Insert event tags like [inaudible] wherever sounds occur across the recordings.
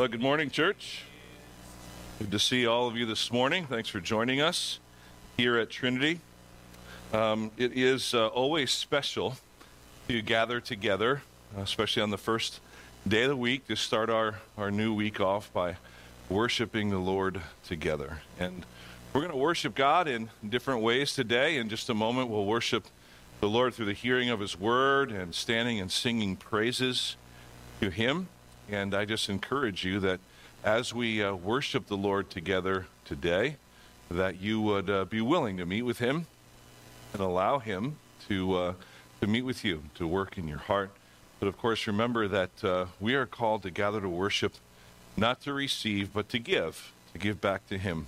Well, good morning, church. Good to see all of you this morning. Thanks for joining us here at Trinity. Um, it is uh, always special to gather together, especially on the first day of the week, to start our, our new week off by worshiping the Lord together. And we're going to worship God in different ways today. In just a moment, we'll worship the Lord through the hearing of His word and standing and singing praises to Him. And I just encourage you that as we uh, worship the Lord together today, that you would uh, be willing to meet with Him and allow Him to uh, to meet with you, to work in your heart. But of course, remember that uh, we are called to gather to worship, not to receive, but to give, to give back to Him.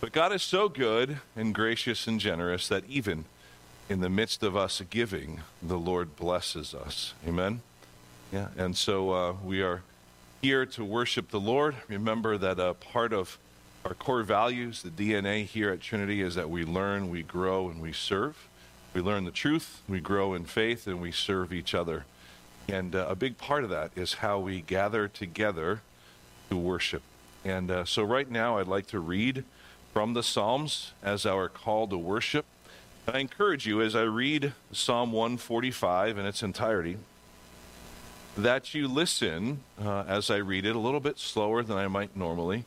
But God is so good and gracious and generous that even in the midst of us giving, the Lord blesses us. Amen. Yeah, and so uh, we are here to worship the Lord. Remember that a part of our core values, the DNA here at Trinity, is that we learn, we grow, and we serve. We learn the truth, we grow in faith, and we serve each other. And uh, a big part of that is how we gather together to worship. And uh, so, right now, I'd like to read from the Psalms as our call to worship. I encourage you as I read Psalm 145 in its entirety that you listen uh, as I read it a little bit slower than I might normally,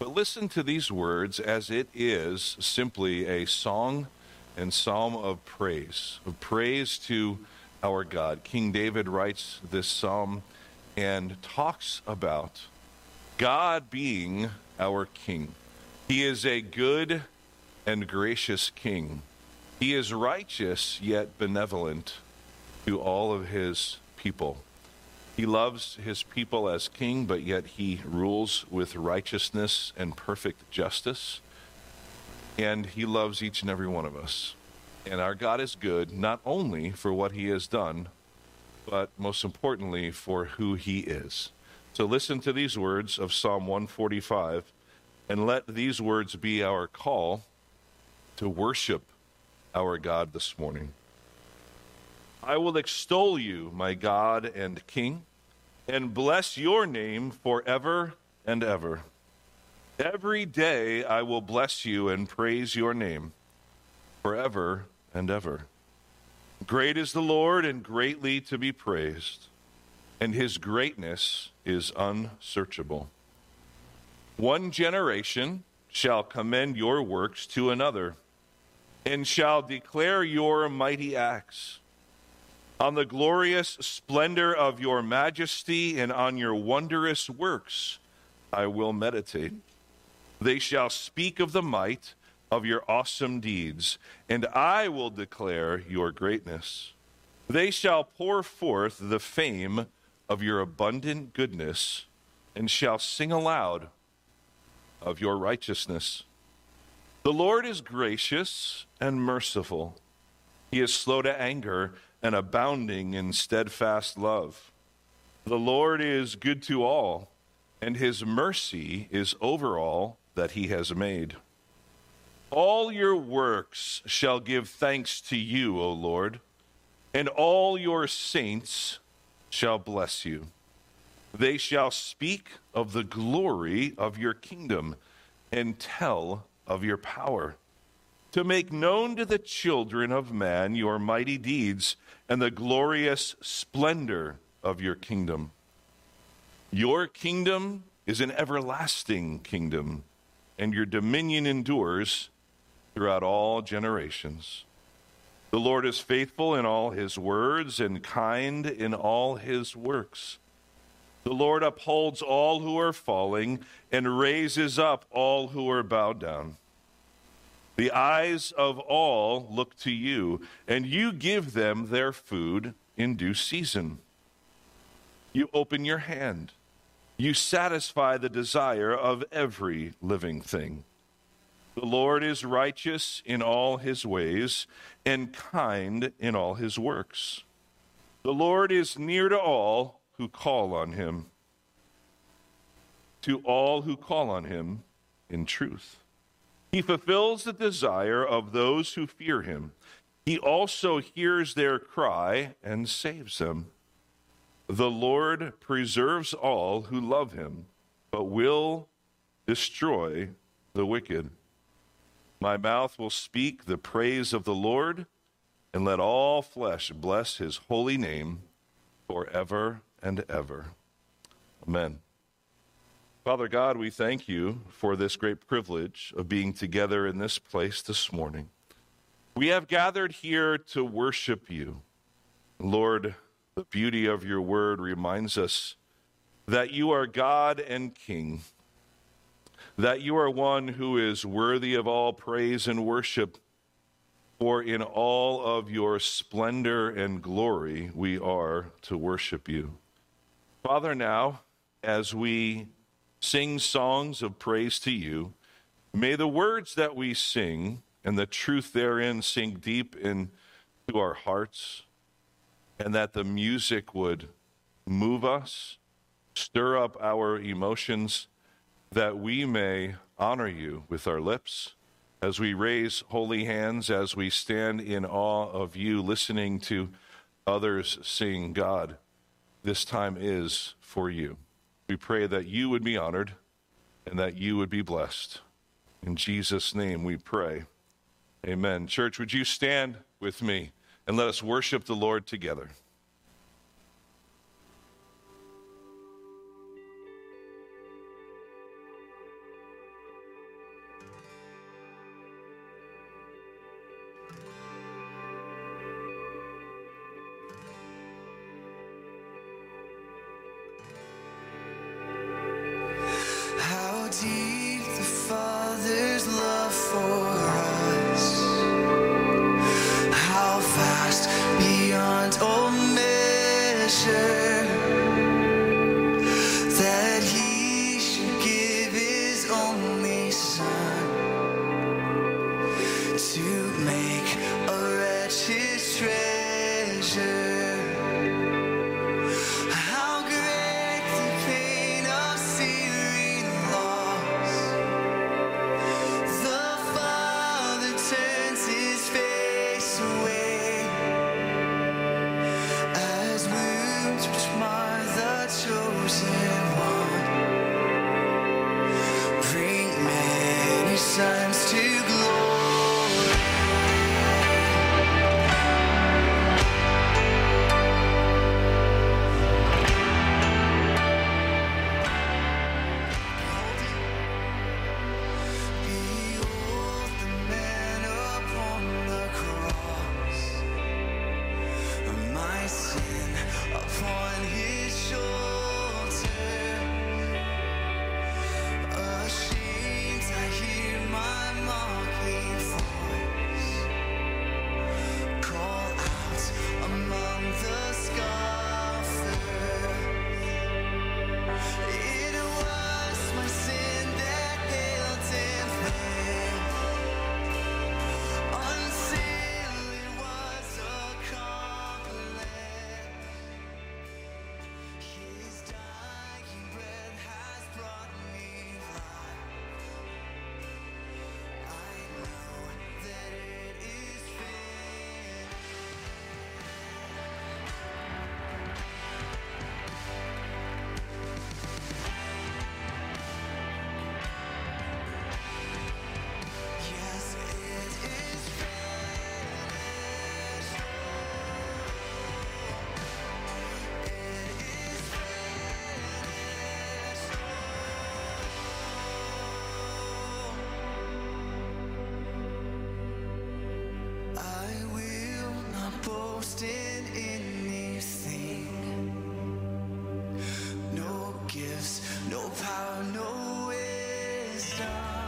But listen to these words as it is simply a song and psalm of praise, of praise to our God. King David writes this psalm and talks about God being our king. He is a good and gracious king. He is righteous yet benevolent to all of his people. He loves his people as king, but yet he rules with righteousness and perfect justice. And he loves each and every one of us. And our God is good, not only for what he has done, but most importantly for who he is. So listen to these words of Psalm 145 and let these words be our call to worship our God this morning. I will extol you, my God and King, and bless your name forever and ever. Every day I will bless you and praise your name forever and ever. Great is the Lord and greatly to be praised, and his greatness is unsearchable. One generation shall commend your works to another, and shall declare your mighty acts. On the glorious splendor of your majesty and on your wondrous works I will meditate. They shall speak of the might of your awesome deeds, and I will declare your greatness. They shall pour forth the fame of your abundant goodness, and shall sing aloud of your righteousness. The Lord is gracious and merciful. He is slow to anger and abounding in steadfast love. The Lord is good to all, and his mercy is over all that he has made. All your works shall give thanks to you, O Lord, and all your saints shall bless you. They shall speak of the glory of your kingdom and tell of your power, to make known to the children of man your mighty deeds and the glorious splendor of your kingdom. Your kingdom is an everlasting kingdom, and your dominion endures throughout all generations. The Lord is faithful in all his words and kind in all his works. The Lord upholds all who are falling and raises up all who are bowed down. The eyes of all look to you, and you give them their food in due season. You open your hand, you satisfy the desire of every living thing. The Lord is righteous in all his ways and kind in all his works. The Lord is near to all who call on him, to all who call on him in truth. He fulfills the desire of those who fear him. He also hears their cry and saves them. The Lord preserves all who love him, but will destroy the wicked. My mouth will speak the praise of the Lord, and let all flesh bless his holy name forever and ever. Amen. Father God, we thank you for this great privilege of being together in this place this morning. We have gathered here to worship you. Lord, the beauty of your word reminds us that you are God and King, that you are one who is worthy of all praise and worship. For in all of your splendor and glory, we are to worship you. Father, now, as we sing songs of praise to you, may the words that we sing and the truth therein sink deep into our hearts, and that the music would move us, stir up our emotions, that we may honor you with our lips as we raise holy hands, as we stand in awe of you, listening to others sing, God, this time is for you. We pray that you would be honored and that you would be blessed. In Jesus' name we pray. Amen. Church, would you stand with me and let us worship the Lord together? power, no wisdom.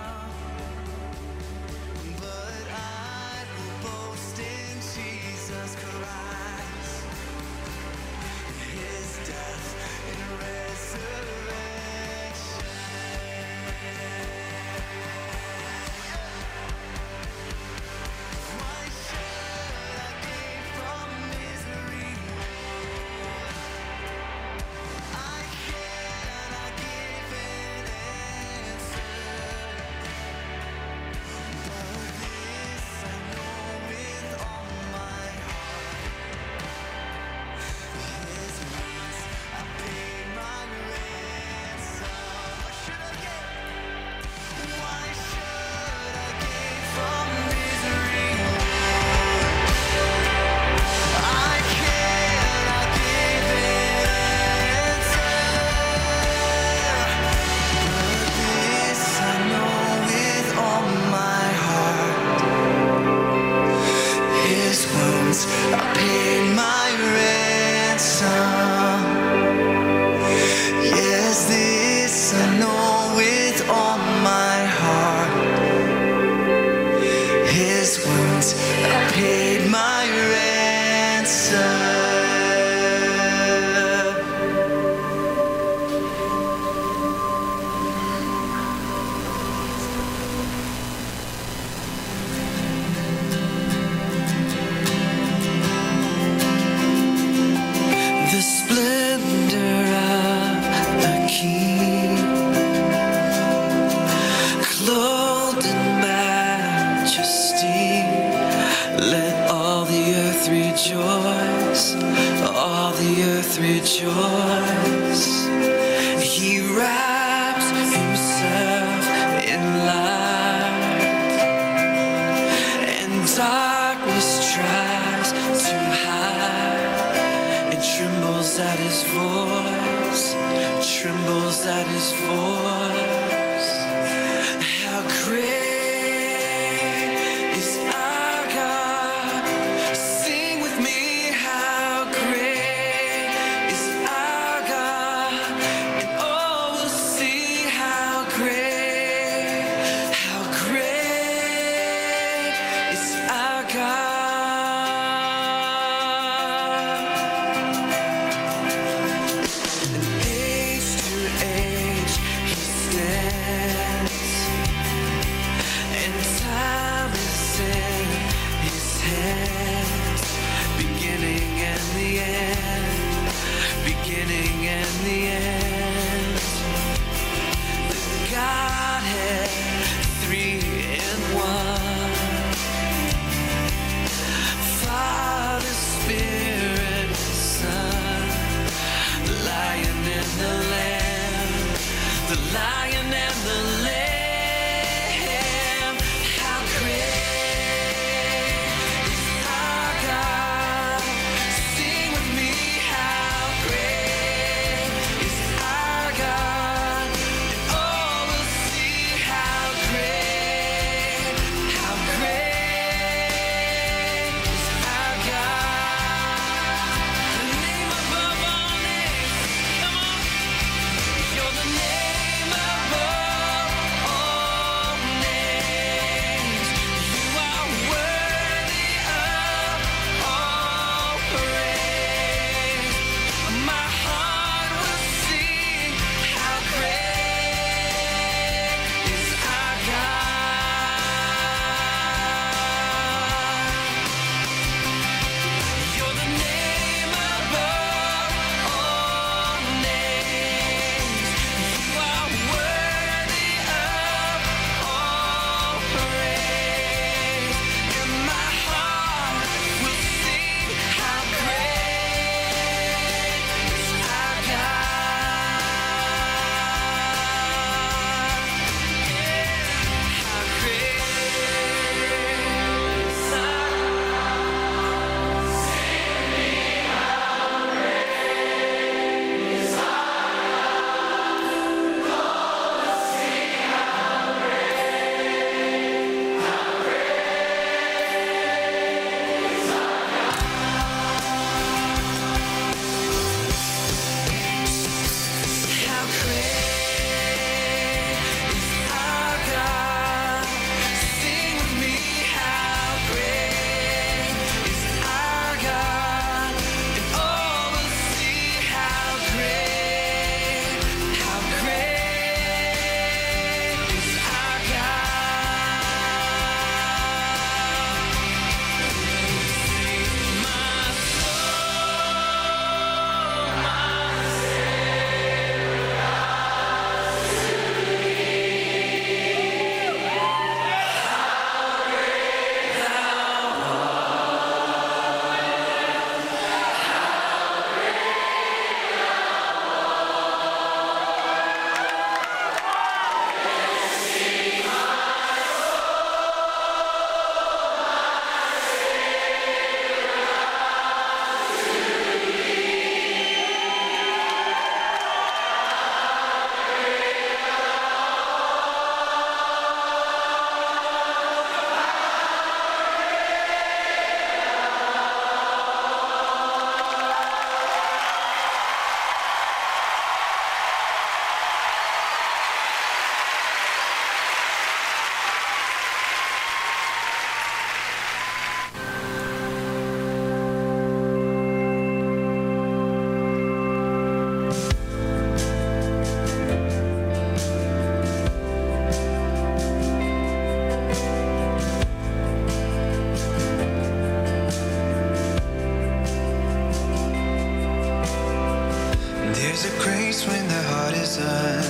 The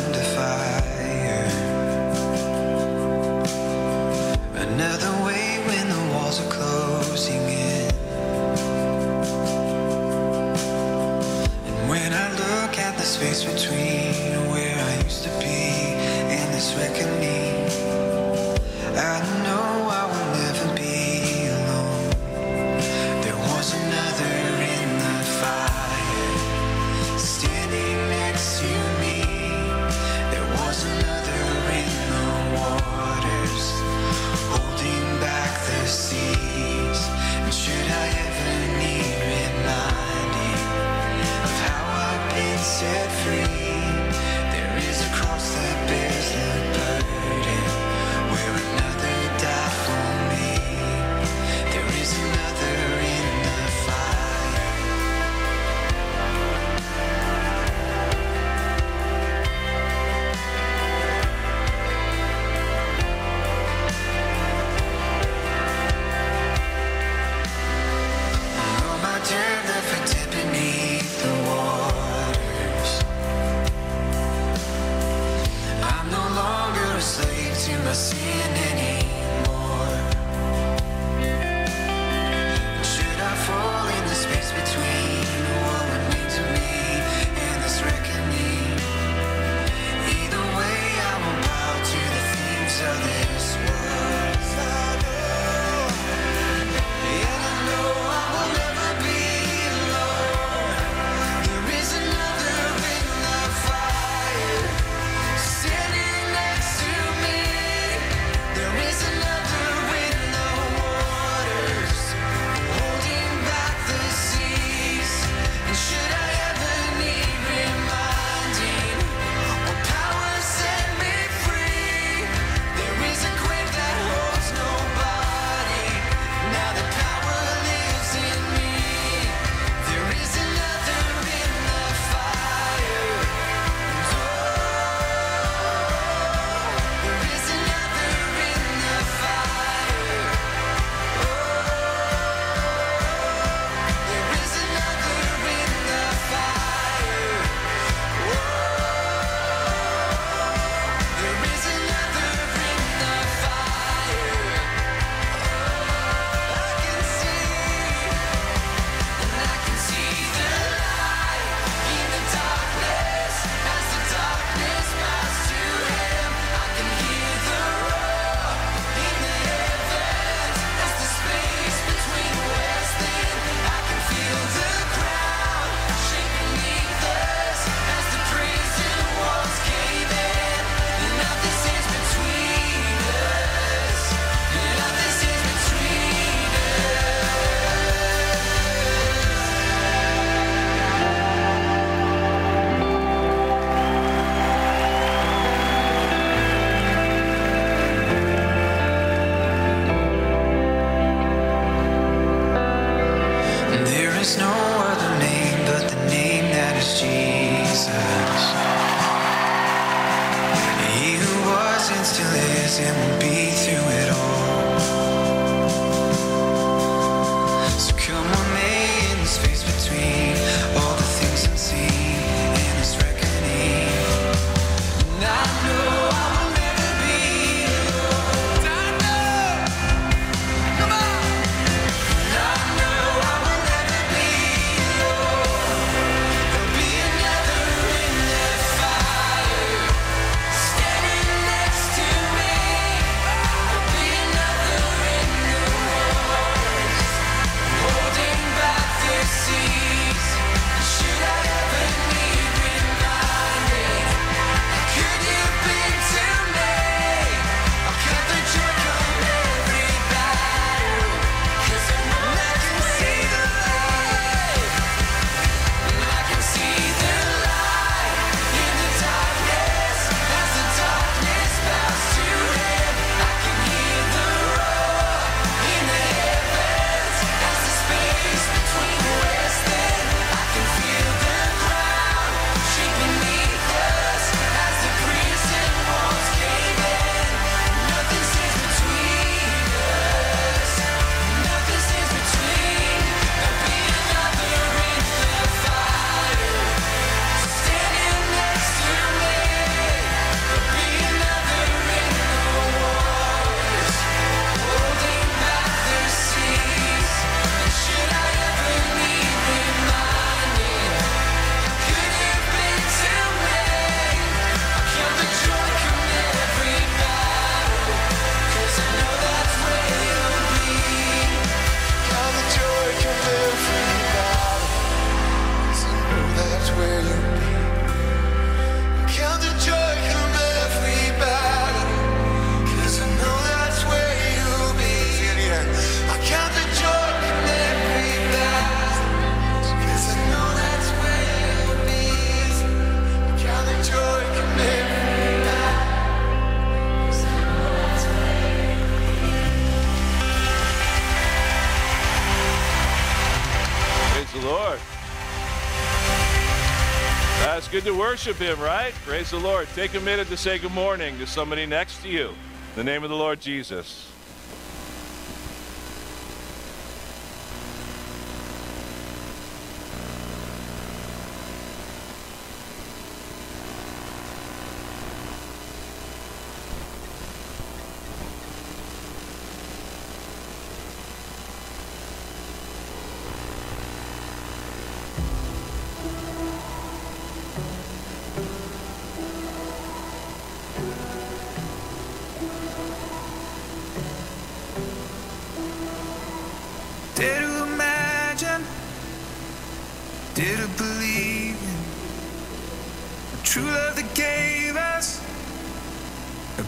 worship Him, right? Praise the Lord. Take a minute to say good morning to somebody next to you. In the name of the Lord Jesus.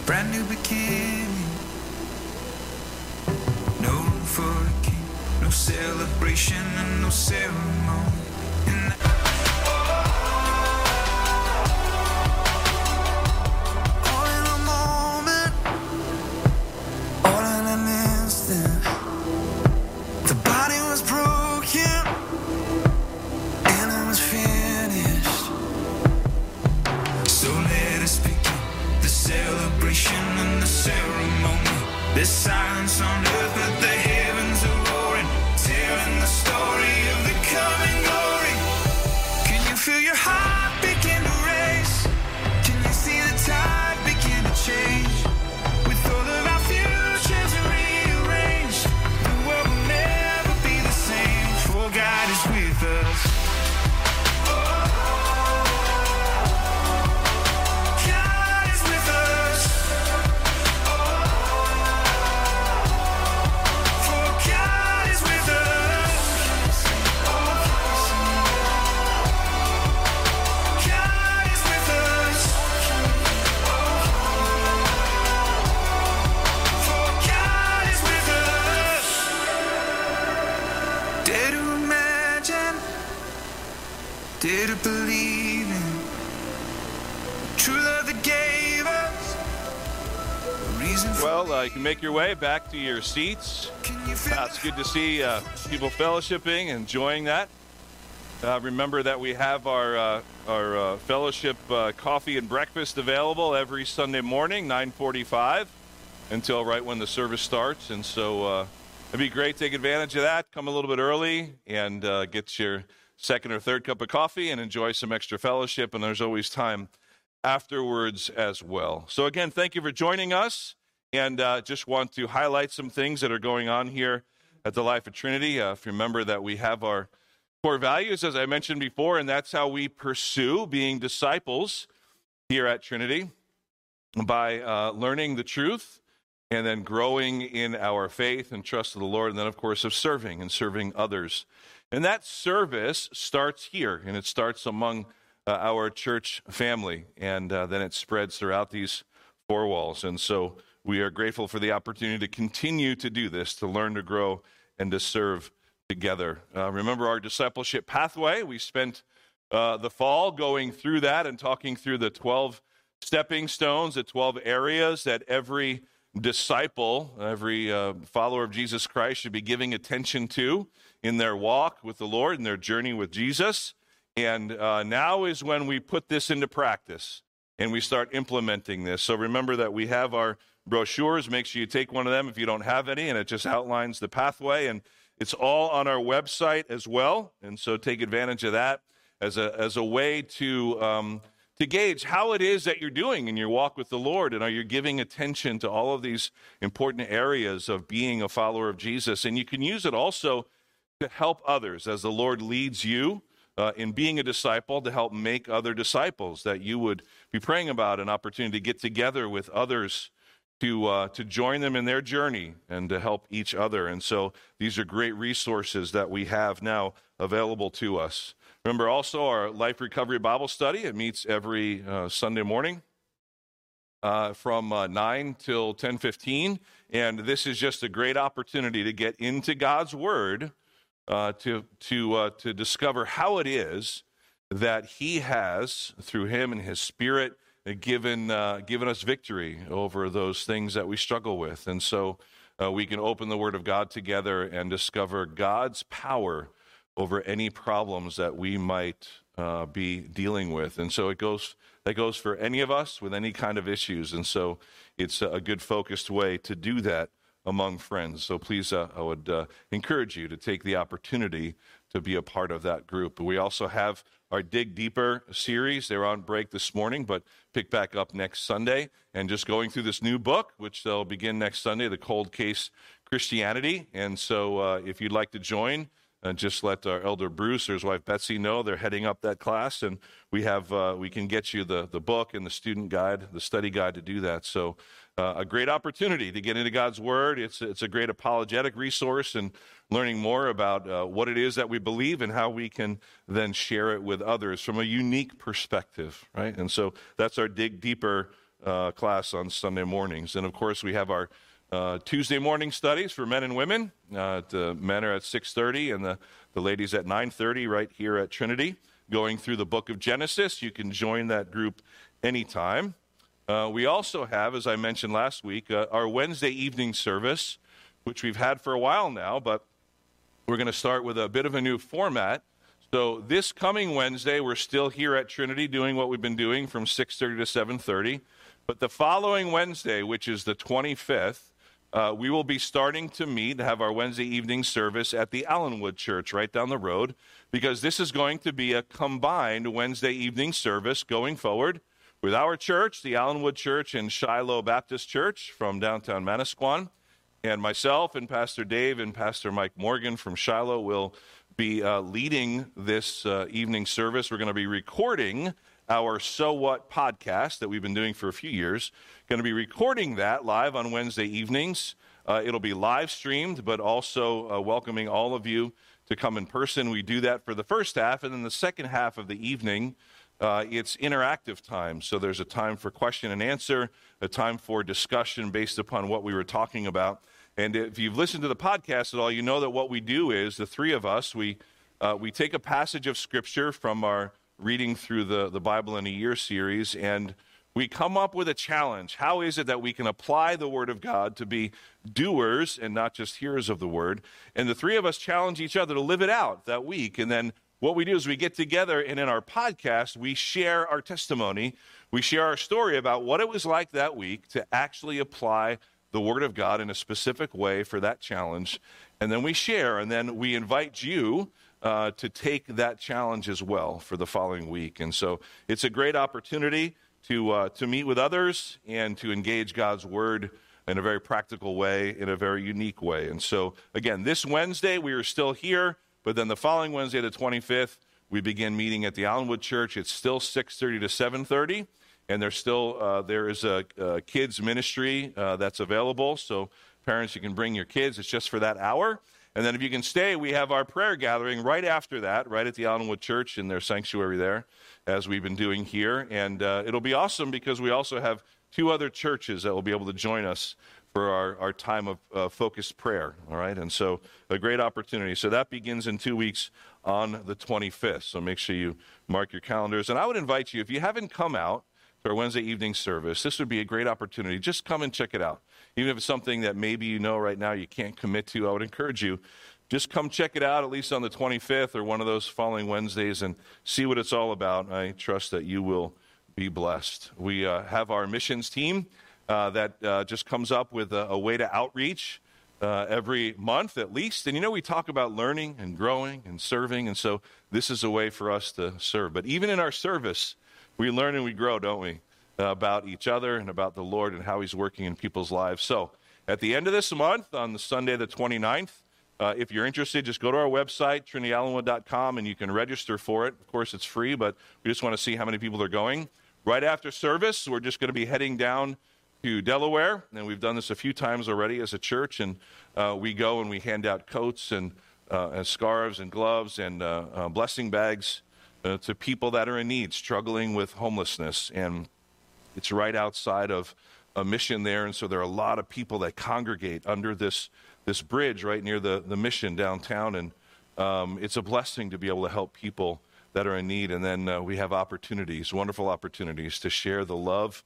Brand new beginning. No room for a king, no celebration and no ceremony. To your seats. Can you feel Uh, it's good to see uh, people fellowshipping, enjoying that. Uh, remember that we have our uh, our uh, fellowship uh, coffee and breakfast available every Sunday morning, 9:45, until right when the service starts. And so uh, it'd be great to take advantage of that. Come a little bit early and uh, get your second or third cup of coffee and enjoy some extra fellowship. And there's always time afterwards as well. So again, thank you for joining us. And uh, just want to highlight some things that are going on here at the Life of Trinity. Uh, if you remember that we have our core values, as I mentioned before, and that's how we pursue being disciples here at Trinity by uh, learning the truth and then growing in our faith and trust of the Lord, and then, of course, of serving and serving others. And that service starts here, and it starts among uh, our church family, and uh, then it spreads throughout these four walls. And so we are grateful for the opportunity to continue to do this, to learn to grow and to serve together. Uh, remember our discipleship pathway? We spent uh, the fall going through that and talking through the 12 stepping stones, the 12 areas that every disciple, every uh, follower of Jesus Christ should be giving attention to in their walk with the Lord and their journey with Jesus. And uh, now is when we put this into practice and we start implementing this. So remember that we have our brochures. Make sure you take one of them if you don't have any, and it just outlines the pathway. And it's all on our website as well. And so take advantage of that as a, as a way to, um, to gauge how it is that you're doing in your walk with the Lord. And are you giving attention to all of these important areas of being a follower of Jesus? And you can use it also to help others as the Lord leads you uh, in being a disciple to help make other disciples, that you would be praying about an opportunity to get together with others to, uh, to join them in their journey and to help each other. And so these are great resources that we have now available to us. Remember also our Life Recovery Bible Study. It meets every uh, Sunday morning uh, from uh, 9 till 10:15, and this is just a great opportunity to get into God's Word uh, to to uh, to discover how it is that He has through Him and His Spirit given uh, given us victory over those things that we struggle with, and so uh, we can open the Word of God together and discover God's power over any problems that we might uh, be dealing with. And so it goes that goes for any of us with any kind of issues. And so it's a good focused way to do that among friends. So please, uh, I would uh, encourage you to take the opportunity to be a part of that group. We also have our Dig Deeper series. They're on break this morning, but pick back up next Sunday. And just going through this new book, which they'll begin next Sunday, The Cold Case Christianity. And so uh, if you'd like to join, uh, just let our elder Bruce or his wife Betsy know they're heading up that class, and we have uh, we can get you the the book and the student guide, the study guide to do that. So, uh, a great opportunity to get into God's Word. It's it's a great apologetic resource and learning more about uh, what it is that we believe and how we can then share it with others from a unique perspective, right? And so that's our dig deeper uh, class on Sunday mornings, and of course we have our uh, Tuesday morning studies for men and women. Uh, the men are at 6:30, and the, the ladies at 9:30, right here at Trinity, going through the book of Genesis. You can join that group anytime. Uh, we also have, as I mentioned last week, uh, our Wednesday evening service, which we've had for a while now, but we're going to start with a bit of a new format. So this coming Wednesday, we're still here at Trinity doing what we've been doing from 6:30 to 7:30. But the following Wednesday, which is the 25th, uh, we will be starting to meet, to have our Wednesday evening service at the Allenwood Church right down the road, because this is going to be a combined Wednesday evening service going forward with our church, the Allenwood Church and Shiloh Baptist Church from downtown Manasquan. And myself and Pastor Dave and Pastor Mike Morgan from Shiloh will be uh, leading this uh, evening service. We're going to be recording our So What podcast that we've been doing for a few years. Going to be recording that live on Wednesday evenings. Uh, it'll be live streamed, but also uh, welcoming all of you to come in person. We do that for the first half, and then the second half of the evening, uh, it's interactive time. So there's a time for question and answer, a time for discussion based upon what we were talking about. And if you've listened to the podcast at all, you know that what we do is the three of us, we, uh, we take a passage of scripture from our reading through the, the Bible in a Year series, and we come up with a challenge. How is it that we can apply the Word of God to be doers and not just hearers of the Word? And the three of us challenge each other to live it out that week. And then what we do is we get together, and in our podcast, we share our testimony. We share our story about what it was like that week to actually apply the Word of God in a specific way for that challenge. And then we share, and then we invite you uh, to take that challenge as well for the following week. And so it's a great opportunity to, uh, to meet with others and to engage God's Word in a very practical way, in a very unique way. And so, again, this Wednesday we are still here, but then the following Wednesday, the 25th, we begin meeting at the Allenwood Church. It's still 6:30 to 7:30, and there's still uh, there is a, a kids ministry uh, that's available. So parents, you can bring your kids. It's just for that hour. And then if you can stay, we have our prayer gathering right after that, right at the Allenwood Church in their sanctuary there, as we've been doing here. And uh, it'll be awesome because we also have two other churches that will be able to join us for our, our time of uh, focused prayer. All right. And so a great opportunity. So that begins in two weeks on the 25th. So make sure you mark your calendars. And I would invite you, if you haven't come out to our Wednesday evening service, this would be a great opportunity. Just come and check it out. Even if it's something that maybe you know right now you can't commit to, I would encourage you just come check it out at least on the 25th or one of those following Wednesdays and see what it's all about. I trust that you will be blessed. We uh, have our missions team uh, that uh, just comes up with a, a way to outreach. Uh, every month at least. And you know, we talk about learning and growing and serving, and so this is a way for us to serve. But even in our service, we learn and we grow, don't we? uh, about each other and about the Lord and how He's working in people's lives. So, at the end of this month, on the Sunday the 29th, uh, if you're interested, just go to our website, trinityallenwood.com, and you can register for it. Of course, it's free, but we just want to see how many people are going. Right after service, we're just going to be heading down to Delaware, and we've done this a few times already as a church, and uh, we go and we hand out coats and, uh, and scarves and gloves and uh, uh, blessing bags uh, to people that are in need, struggling with homelessness and it's right outside of a mission there, and so there are a lot of people that congregate under this this bridge right near the, the mission downtown, and um, it's a blessing to be able to help people that are in need. And then uh, we have opportunities, wonderful opportunities, to share the love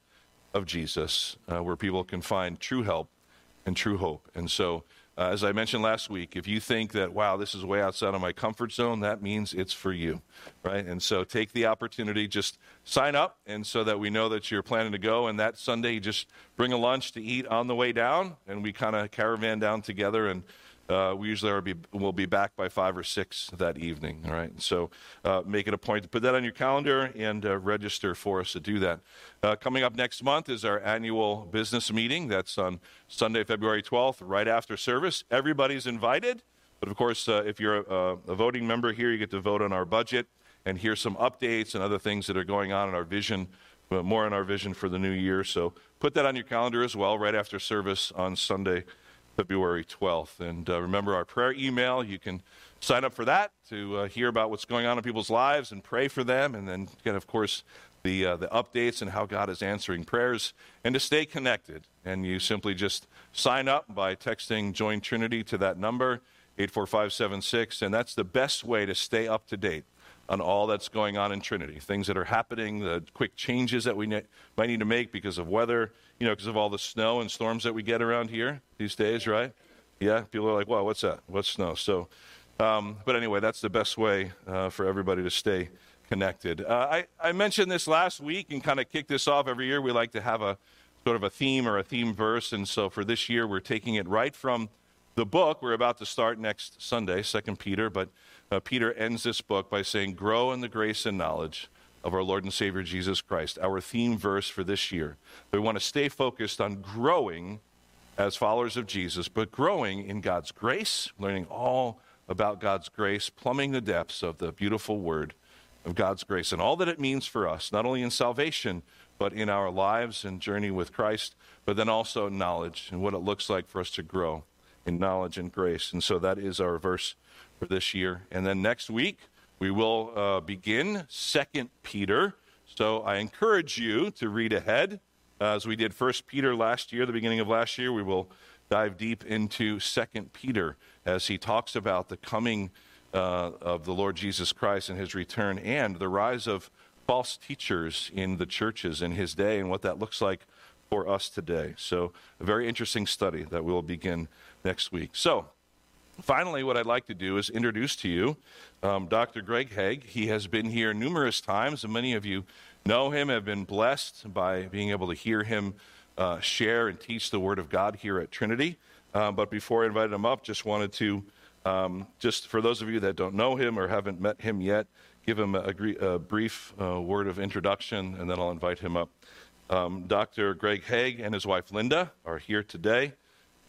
of Jesus, uh, where people can find true help and true hope. And so uh, as I mentioned last week, if you think that, wow, this is way outside of my comfort zone, that means it's for you, right? And so take the opportunity, just sign up, and so that we know that you're planning to go. And that Sunday, just bring a lunch to eat on the way down, and we kind of caravan down together and uh, we usually are be, will be back by five or six that evening. All right, so uh, make it a point to put that on your calendar and uh, register for us to do that. Uh, coming up next month is our annual business meeting. That's on Sunday, February 12th, right after service. Everybody's invited, but of course, uh, if you're a, a voting member here, you get to vote on our budget and hear some updates and other things that are going on in our vision more on our vision for the new year. So put that on your calendar as well, right after service on Sunday, February 12th. And uh, remember our prayer email. You can sign up for that to uh, hear about what's going on in people's lives and pray for them. And then get, of course, the, uh, the updates and how God is answering prayers and to stay connected. And you simply just sign up by texting Join Trinity to that number, 84576. And that's the best way to stay up to date on all that's going on in Trinity, things that are happening, the quick changes that we ne- might need to make because of weather, you know, because of all the snow and storms that we get around here these days, right? Yeah, people are like, "Wow, what's that? What's snow?" So, um, but anyway, that's the best way uh, for everybody to stay connected. Uh, I, I mentioned this last week and kind of kicked this off every year. We like to have a sort of a theme or a theme verse, and so for this year, we're taking it right from the book we're about to start next Sunday, Second Peter, but uh, Peter ends this book by saying, Grow in the grace and knowledge of our Lord and Savior Jesus Christ, our theme verse for this year. We want to stay focused on growing as followers of Jesus, but growing in God's grace, learning all about God's grace, plumbing the depths of the beautiful word of God's grace and all that it means for us, not only in salvation, but in our lives and journey with Christ, but then also knowledge and what it looks like for us to grow in knowledge and grace. And so that is our verse for this year. And then next week, we will uh, begin Second Peter. So I encourage you to read ahead. Uh, as we did First Peter last year, the beginning of last year, we will dive deep into Second Peter as he talks about the coming uh, of the Lord Jesus Christ and his return and the rise of false teachers in the churches in his day and what that looks like for us today. So, a very interesting study that we will begin next week. So, Finally, what I'd like to do is introduce to you um, Dr. Gregg Hagg. He has been here numerous times, and many of you know him, have been blessed by being able to hear him uh, share and teach the Word of God here at Trinity. Uh, but before I invited him up, just wanted to, um, just for those of you that don't know him or haven't met him yet, give him a, a brief uh, word of introduction, and then I'll invite him up. Um, Dr. Gregg Hagg and his wife Linda are here today.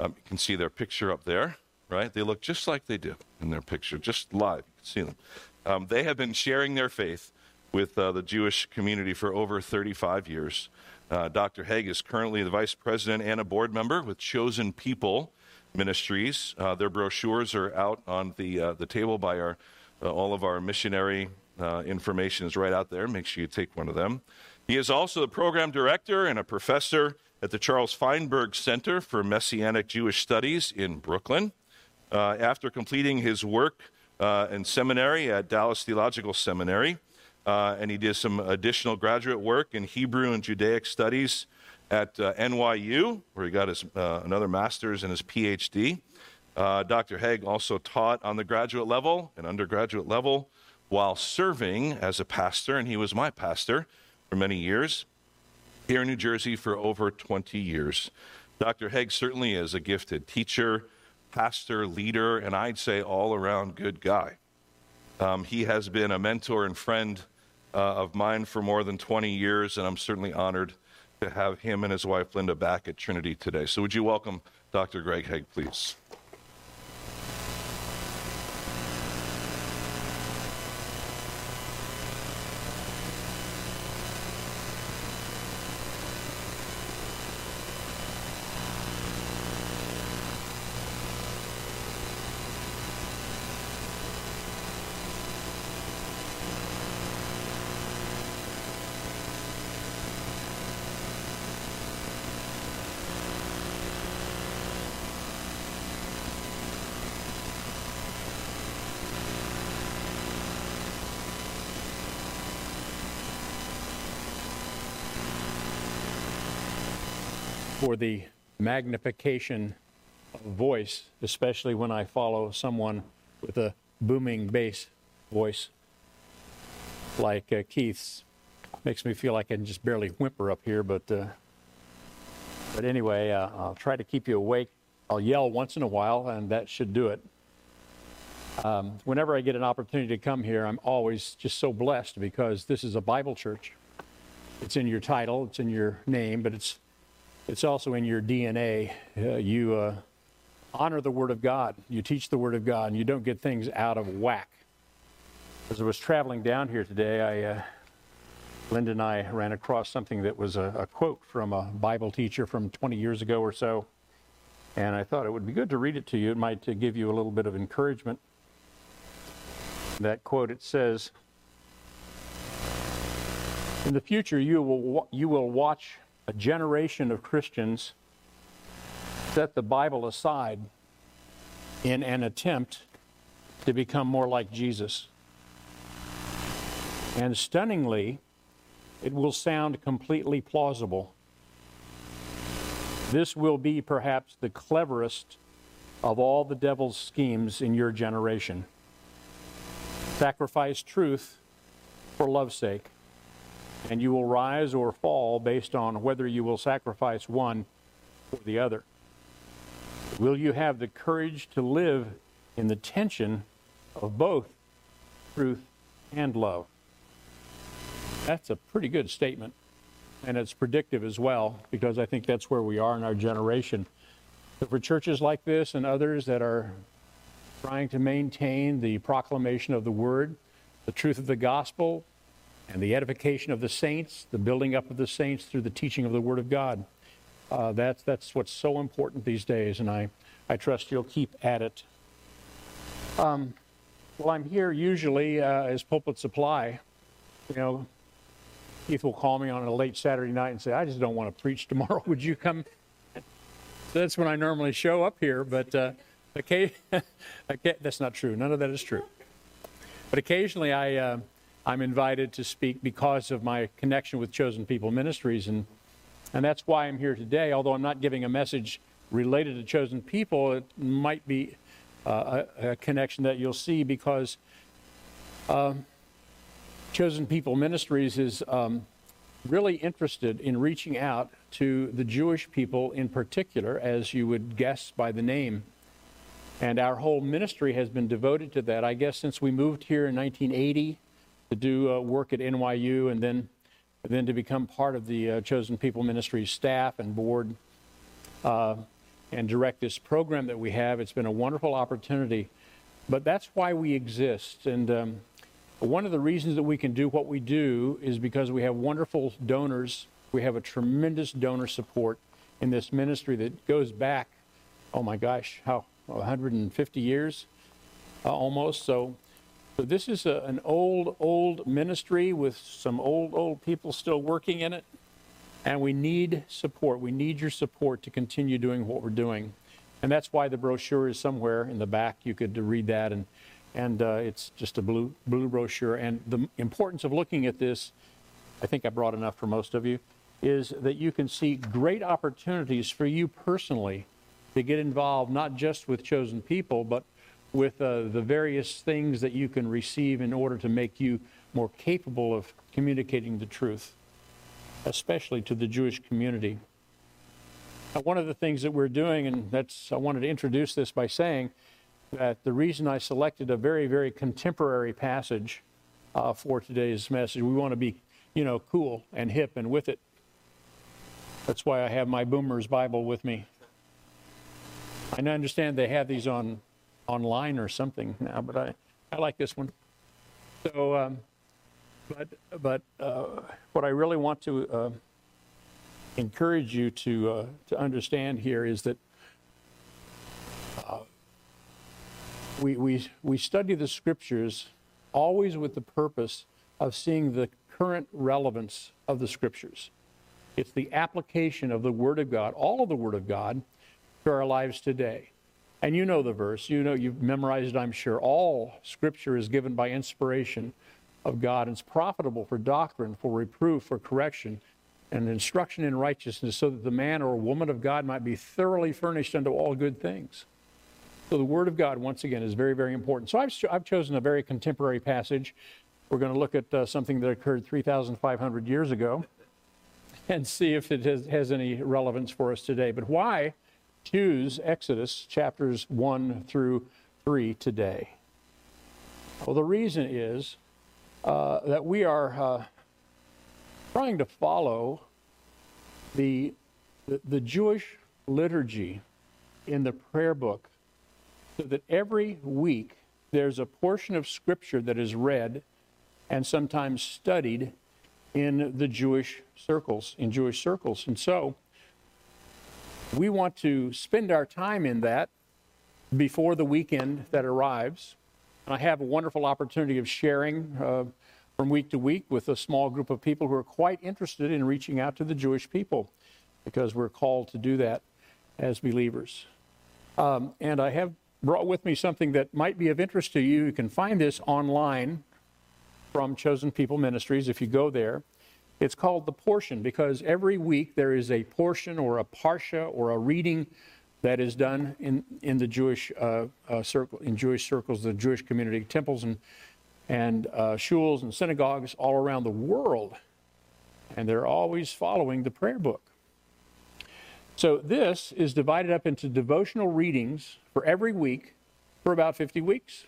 Um, you can see their picture up there right? They look just like they do in their picture, just live. You can see them. Um, they have been sharing their faith with uh, the Jewish community for over 35 years. Uh, Dr. Hagg is currently the vice president and a board member with Chosen People Ministries. Uh, their brochures are out on the uh, the table by our uh, all of our missionary uh, information is right out there. Make sure you take one of them. He is also the program director and a professor at the Charles Feinberg Center for Messianic Jewish Studies in Brooklyn. Uh, after completing his work uh, in seminary at Dallas Theological Seminary, uh, and he did some additional graduate work in Hebrew and Judaic studies at uh, NYU, where he got his another master's and his PhD. Dr. Hagg also taught on the graduate level and undergraduate level while serving as a pastor, and he was my pastor for many years here in New Jersey for over 20 years. Dr. Hagg certainly is a gifted teacher, pastor, leader, and I'd say all around good guy. Um, he has been a mentor and friend uh, of mine for more than 20 years, and I'm certainly honored to have him and his wife Linda back at Trinity today. So, would you welcome Dr. Gregg Hagg, please? For the magnification of voice, especially when I follow someone with a booming bass voice like uh, Keith's. Makes me feel like I can just barely whimper up here, but uh, but anyway, uh, I'll try to keep you awake. I'll yell once in a while, and that should do it. Um, whenever I get an opportunity to come here, I'm always just so blessed because this is a Bible church. It's in your title, it's in your name, but it's it's also in your DNA. Uh, you uh, honor the Word of God, you teach the Word of God, and you don't get things out of whack. As I was traveling down here today, I uh, Linda and I ran across something that was a, a quote from a Bible teacher from 20 years ago or so, and I thought it would be good to read it to you. It might uh, give you a little bit of encouragement. That quote it says, "In the future, you will you will watch a generation of Christians set the Bible aside in an attempt to become more like Jesus." And stunningly, it will sound completely plausible. This will be perhaps the cleverest of all the devil's schemes in your generation. Sacrifice truth for love's sake, and you will rise or fall based on whether you will sacrifice one or the other. Will you have the courage to live in the tension of both truth and love? That's a pretty good statement. And it's predictive as well, because I think that's where we are in our generation. For churches like this and others that are trying to maintain the proclamation of the word, the truth of the gospel, and the edification of the saints, the building up of the saints through the teaching of the word of God, uh, that's, that's what's so important these days, and I, I trust you'll keep at it. Um, well, I'm here usually uh, as Pulpit Supply, you know, Keith will call me on a late Saturday night and say, I just don't want to preach tomorrow. [laughs] Would you come? That's when I normally show up here, but uh, okay, [laughs] that's not true. None of that is true. But occasionally I, uh, I'm invited to speak because of my connection with Chosen People Ministries, and, and that's why I'm here today. Although I'm not giving a message related to Chosen People, it might be uh, a, a, connection that you'll see because um, Chosen People Ministries is um, really interested in reaching out to the Jewish people in particular, as you would guess by the name. And our whole ministry has been devoted to that, I guess, since we moved here in 1980 to do uh, work at NYU and then, then to become part of the uh, Chosen People Ministries staff and board uh, and direct this program that we have. It's been a wonderful opportunity. But that's why we exist. And um, one of the reasons that we can do what we do is because we have wonderful donors. We have a tremendous donor support in this ministry that goes back, oh my gosh, how, 150 years uh, almost. So, so this is a, an old, old ministry with some old, old people still working in it. And we need support. We need your support to continue doing what we're doing. And that's why the brochure is somewhere in the back. You could read that and and uh, it's just a blue blue brochure. And the importance of looking at this, I think I brought enough for most of you, is that you can see great opportunities for you personally to get involved, not just with chosen people, but with uh, the various things that you can receive in order to make you more capable of communicating the truth, especially to the Jewish community. Now, one of the things that we're doing, and that's I wanted to introduce this by saying, that the reason I selected a very, very contemporary passage uh, for today's message, we want to be, you know, cool and hip and with it. That's why I have my Boomer's Bible with me. And I understand they have these on online or something now, but I, I like this one. So, um, but but uh, what I really want to uh, encourage you to uh, to understand here is that uh, we, we, we study the scriptures always with the purpose of seeing the current relevance of the scriptures. It's the application of the Word of God, all of the Word of God, to our lives today. And you know the verse, you know, you've memorized it, I'm sure. All scripture is given by inspiration of God and it's profitable for doctrine, for reproof, for correction, and instruction in righteousness, so that the man or woman of God might be thoroughly furnished unto all good things. So the Word of God, once again, is very, very important. So I've, I've chosen a very contemporary passage. We're going to look at uh, something that occurred 3,500 years ago and see if it has, has any relevance for us today. But why choose Exodus chapters 1 through 3 today? Well, the reason is uh, that we are uh, trying to follow the, the, the Jewish liturgy in the prayer book so that every week there's a portion of Scripture that is read and sometimes studied in the Jewish circles, in Jewish circles. And so we want to spend our time in that before the weekend that arrives. And I have a wonderful opportunity of sharing uh, from week to week with a small group of people who are quite interested in reaching out to the Jewish people because we're called to do that as believers. Um, and I have brought with me something that might be of interest to you. You can find this online from Chosen People Ministries if you go there. It's called the portion because every week there is a portion or a parsha or a reading that is done in, in the Jewish uh, uh, circle, in Jewish circles, the Jewish community, temples and, and uh, shuls and synagogues all around the world. And they're always following the prayer book. So this is divided up into devotional readings for every week for about 50 weeks.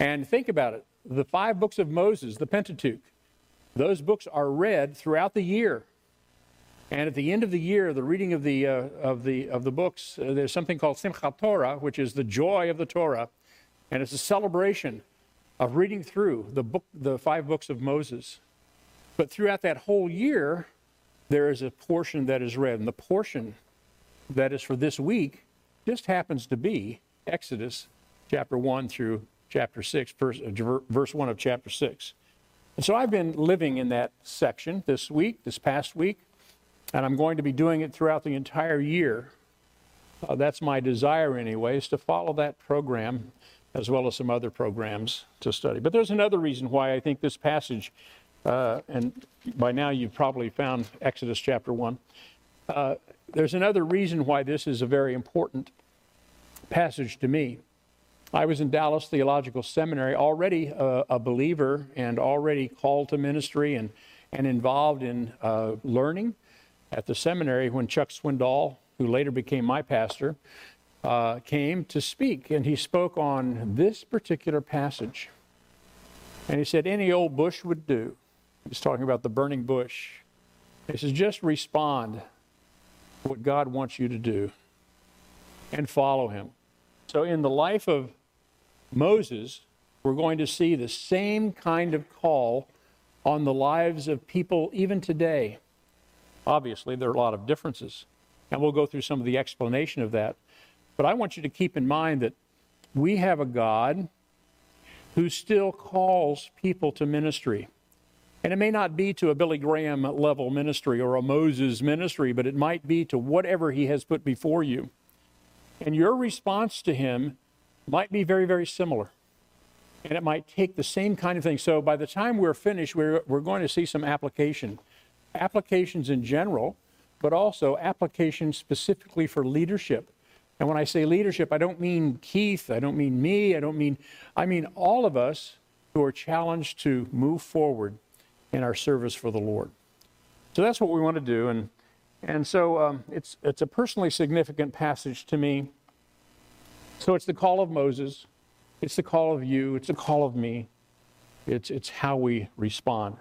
And think about it the five books of Moses, the Pentateuch, those books are read throughout the year. And at the end of the year, the reading of the, uh, of the, of the books, uh, there's something called Simchat Torah, which is the joy of the Torah. And it's a celebration of reading through the, book, the five books of Moses. But throughout that whole year, there is a portion that is read. And the portion that is for this week just happens to be Exodus chapter 1 through chapter 6, verse, uh, verse 1 of chapter 6. And so I've been living in that section this week, this past week, and I'm going to be doing it throughout the entire year. Uh, that's my desire, anyway, is to follow that program as well as some other programs to study. But there's another reason why I think this passage, uh, and by now you've probably found Exodus chapter 1. Uh, there's another reason why this is a very important passage to me. I was in Dallas Theological Seminary, already a, a believer and already called to ministry and, and involved in uh, learning at the seminary when Chuck Swindoll, who later became my pastor, uh, came to speak. And he spoke on this particular passage. And he said, Any old bush would do. He was talking about the burning bush. He says, Just respond what God wants you to do and follow him. So, in the life of Moses, we're going to see the same kind of call on the lives of people even today. Obviously, there are a lot of differences, and we'll go through some of the explanation of that. But I want you to keep in mind that we have a God who still calls people to ministry. And it may not be to a Billy Graham level ministry or a Moses ministry, but it might be to whatever he has put before you. And your response to him might be very, very similar. And it might take the same kind of thing. So by the time we're finished, we're, we're going to see some application. Applications in general, but also applications specifically for leadership. And when I say leadership, I don't mean Keith, I don't mean me, I don't mean, I mean all of us who are challenged to move forward in our service for the Lord. So that's what we want to do. And and so um, it's, it's a personally significant passage to me. So it's the call of Moses, it's the call of you, it's the call of me. It's, it's how we respond.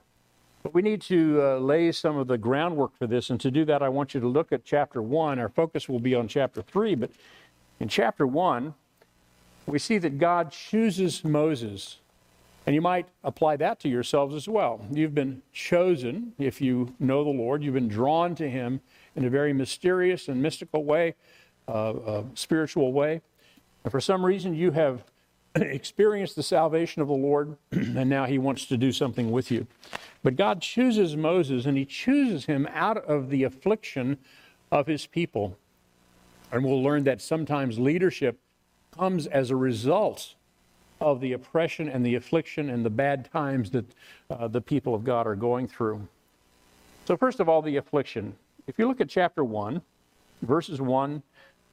But we need to uh, lay some of the groundwork for this. And to do that, I want you to look at chapter 1. Our focus will be on chapter 3. But in chapter 1, we see that God chooses Moses and you might apply that to yourselves as well. You've been chosen, if you know the Lord, you've been drawn to Him in a very mysterious and mystical way, uh, uh, spiritual way. And for some reason, you have [clears throat] experienced the salvation of the Lord, [clears throat] and now He wants to do something with you. But God chooses Moses, and He chooses him out of the affliction of His people. And we'll learn that sometimes leadership comes as a result of the oppression and the affliction and the bad times that uh, the people of God are going through. So, first of all, the affliction. If you look at chapter 1, verses 1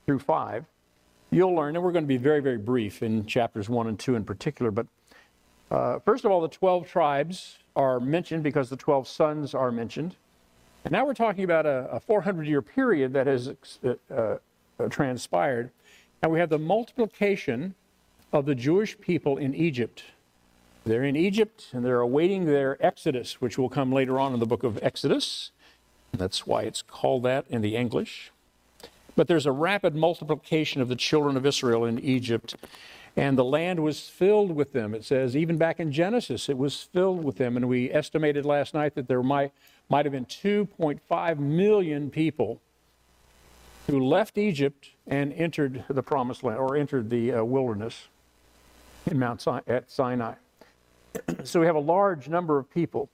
through 5, you'll learn, and we're going to be very, very brief in chapters 1 and 2 in particular, but uh, first of all, the 12 tribes are mentioned because the 12 sons are mentioned. And now we're talking about a, a 400 year period that has uh, uh, transpired. And we have the multiplication of the Jewish people in Egypt. They're in Egypt and they're awaiting their exodus, which will come later on in the book of Exodus. That's why it's called that in the English. But there's a rapid multiplication of the children of Israel in Egypt and the land was filled with them. It says, even back in Genesis, it was filled with them. And we estimated last night that there might, might have been 2.5 million people who left Egypt and entered the promised land or entered the uh, wilderness in Mount at Sinai. [clears throat] so we have a large number of people.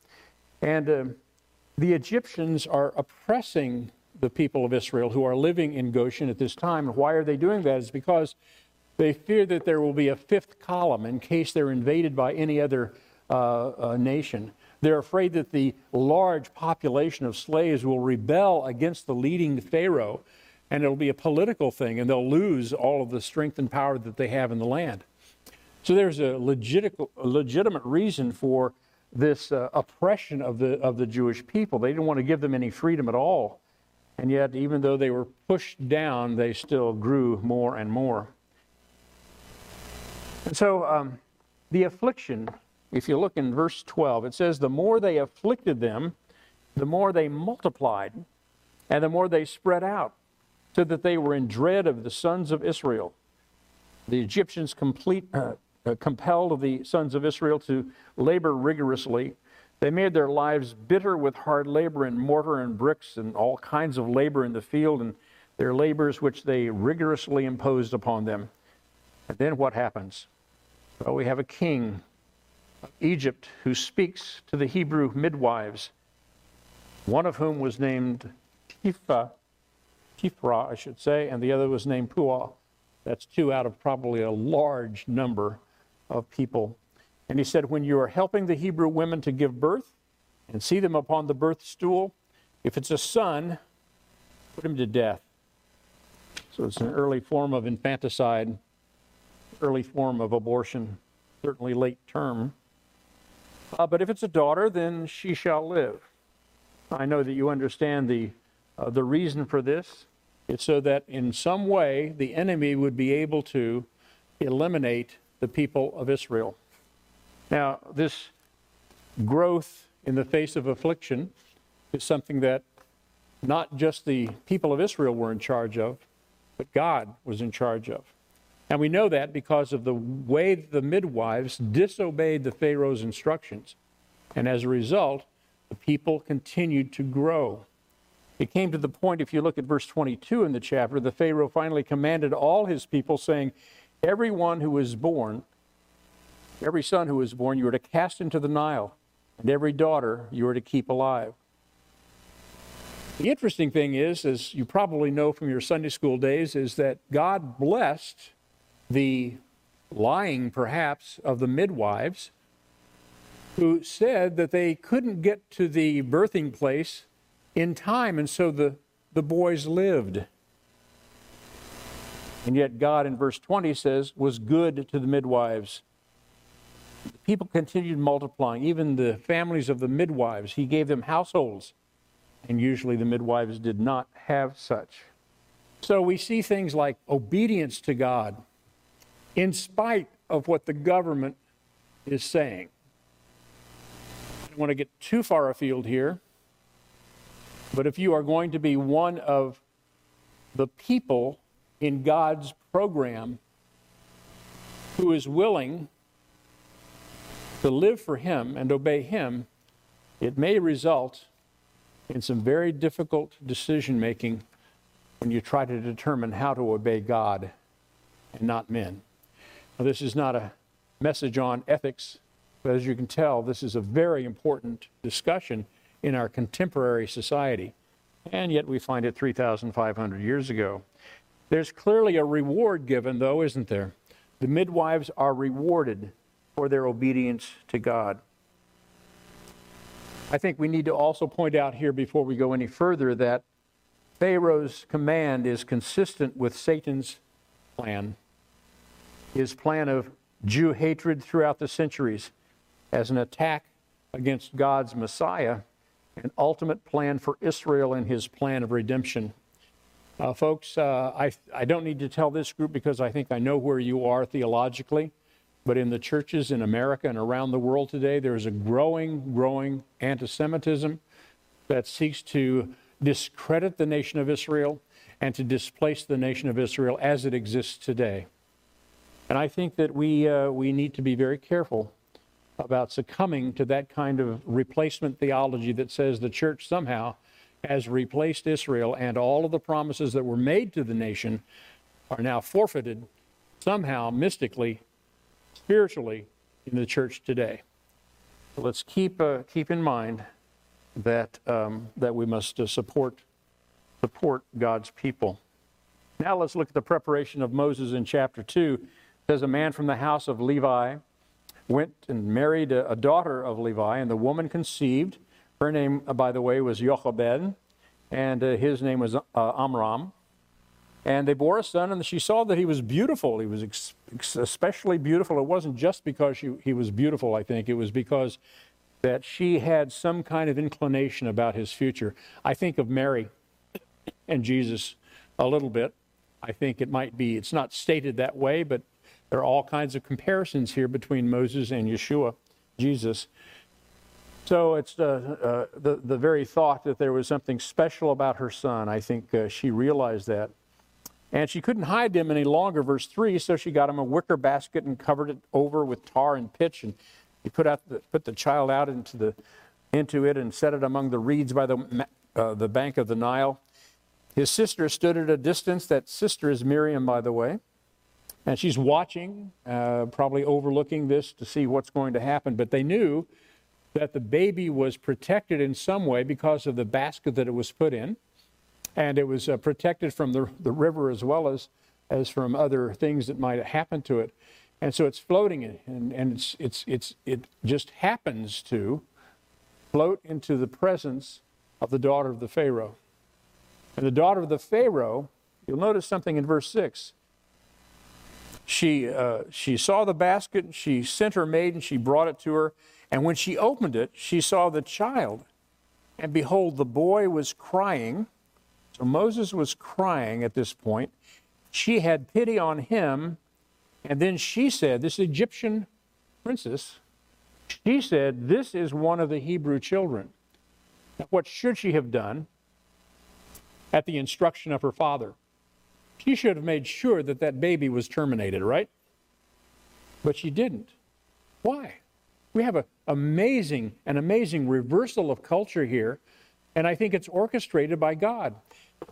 And uh, the Egyptians are oppressing the people of Israel who are living in Goshen at this time. And why are they doing that? It's because they fear that there will be a fifth column in case they're invaded by any other uh, uh, nation. They're afraid that the large population of slaves will rebel against the leading Pharaoh, and it'll be a political thing, and they'll lose all of the strength and power that they have in the land. So there's a, legit, a legitimate reason for this uh, oppression of the, of the Jewish people. They didn't want to give them any freedom at all. And yet, even though they were pushed down, they still grew more and more. And so um, the affliction, if you look in verse 12, it says, The more they afflicted them, the more they multiplied, and the more they spread out, so that they were in dread of the sons of Israel. The Egyptians complete, uh, uh, compelled the sons of Israel to labor rigorously. They made their lives bitter with hard labor in mortar and bricks and all kinds of labor in the field, and their labors which they rigorously imposed upon them. And then what happens? Well, we have a king of Egypt who speaks to the Hebrew midwives, one of whom was named Tifa, Tifra, I should say, and the other was named Puah. That's two out of probably a large number of people. And he said, When you are helping the Hebrew women to give birth and see them upon the birth stool, if it's a son, put him to death. So it's an early form of infanticide early form of abortion, certainly late term. Uh, but if it's a daughter, then she shall live. I know that you understand the, uh, the reason for this. It's so that in some way the enemy would be able to eliminate the people of Israel. Now, this growth in the face of affliction is something that not just the people of Israel were in charge of, but God was in charge of. And we know that because of the way the midwives disobeyed the Pharaoh's instructions. And as a result, the people continued to grow. It came to the point, if you look at verse 22 in the chapter, the Pharaoh finally commanded all his people, saying, Everyone who is born, every son who was born, you were to cast into the Nile, and every daughter you were to keep alive. The interesting thing is, as you probably know from your Sunday school days, is that God blessed the lying, perhaps, of the midwives who said that they couldn't get to the birthing place in time, and so the, the boys lived. And yet, God in verse 20 says, was good to the midwives. People continued multiplying, even the families of the midwives. He gave them households, and usually the midwives did not have such. So we see things like obedience to God in spite of what the government is saying. I don't want to get too far afield here, but if you are going to be one of the people in God's program who is willing to live for Him and obey Him, it may result in some very difficult decision making when you try to determine how to obey God and not men. Now, this is not a message on ethics, but as you can tell, this is a very important discussion in our contemporary society. And yet we find it 3,500 years ago. There's clearly a reward given, though, isn't there? The midwives are rewarded for their obedience to God. I think we need to also point out here before we go any further that Pharaoh's command is consistent with Satan's plan, his plan of Jew hatred throughout the centuries as an attack against God's Messiah, an ultimate plan for Israel and his plan of redemption. Uh, folks, uh, I, I don't need to tell this group because I think I know where you are theologically, but in the churches in America and around the world today, there is a growing, growing anti Semitism that seeks to discredit the nation of Israel and to displace the nation of Israel as it exists today. And I think that we, uh, we need to be very careful about succumbing to that kind of replacement theology that says the church somehow has replaced Israel and all of the promises that were made to the nation are now forfeited somehow mystically, spiritually in the church today. Let's keep, uh, keep in mind that, um, that we must uh, support, support God's people. Now let's look at the preparation of Moses in chapter 2. It says, A man from the house of Levi went and married a, a daughter of Levi, and the woman conceived her name, uh, by the way, was Jochebed, and uh, his name was uh, Amram. And they bore a son, and she saw that he was beautiful. He was especially beautiful. It wasn't just because she, he was beautiful, I think. It was because that she had some kind of inclination about his future. I think of Mary and Jesus a little bit. I think it might be, it's not stated that way, but there are all kinds of comparisons here between Moses and Yeshua, Jesus. So it's uh, uh, the, the very thought that there was something special about her son. I think uh, she realized that. And she couldn't hide him any longer, verse 3, so she got him a wicker basket and covered it over with tar and pitch. And he put, out the, put the child out into, the, into it and set it among the reeds by the, uh, the bank of the Nile. His sister stood at a distance. That sister is Miriam, by the way. And she's watching, uh, probably overlooking this to see what's going to happen. But they knew that the baby was protected in some way because of the basket that it was put in, and it was uh, protected from the, the river as well as, as from other things that might happen to it. And so it's floating, and, and it's, it's, it's, it just happens to float into the presence of the daughter of the Pharaoh. And the daughter of the Pharaoh, you'll notice something in verse 6. She, uh, she saw the basket, and she sent her maid, and she brought it to her. And when she opened it, she saw the child. And behold, the boy was crying. So Moses was crying at this point. She had pity on him. And then she said, This Egyptian princess, she said, This is one of the Hebrew children. Now, what should she have done at the instruction of her father? She should have made sure that that baby was terminated, right? But she didn't. Why? We have an amazing, an amazing reversal of culture here, and I think it's orchestrated by God.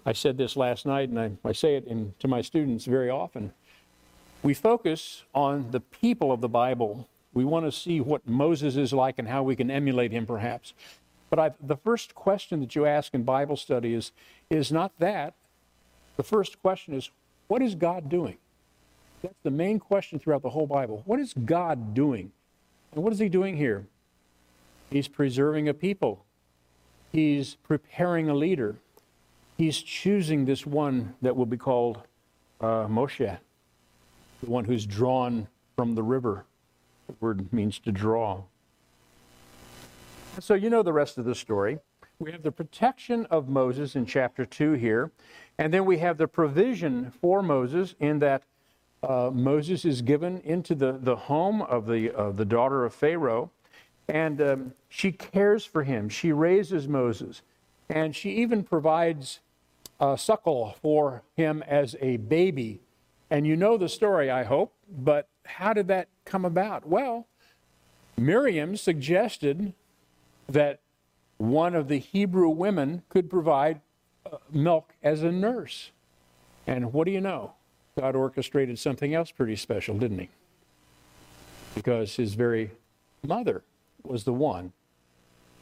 I said this last night, and I, I say it in, to my students very often. We focus on the people of the Bible. We want to see what Moses is like and how we can emulate him, perhaps. But I, the first question that you ask in Bible study is, is not that. The first question is, what is God doing? That's the main question throughout the whole Bible. What is God doing? And what is he doing here? He's preserving a people. He's preparing a leader. He's choosing this one that will be called uh, Moshe, the one who's drawn from the river. The word means to draw. So you know the rest of the story. We have the protection of Moses in chapter 2 here, and then we have the provision for Moses in that uh, Moses is given into the, the home of the, uh, the daughter of Pharaoh, and um, she cares for him. She raises Moses, and she even provides a suckle for him as a baby. And you know the story, I hope, but how did that come about? Well, Miriam suggested that one of the Hebrew women could provide uh, milk as a nurse. And what do you know? God orchestrated something else pretty special, didn't he? Because his very mother was the one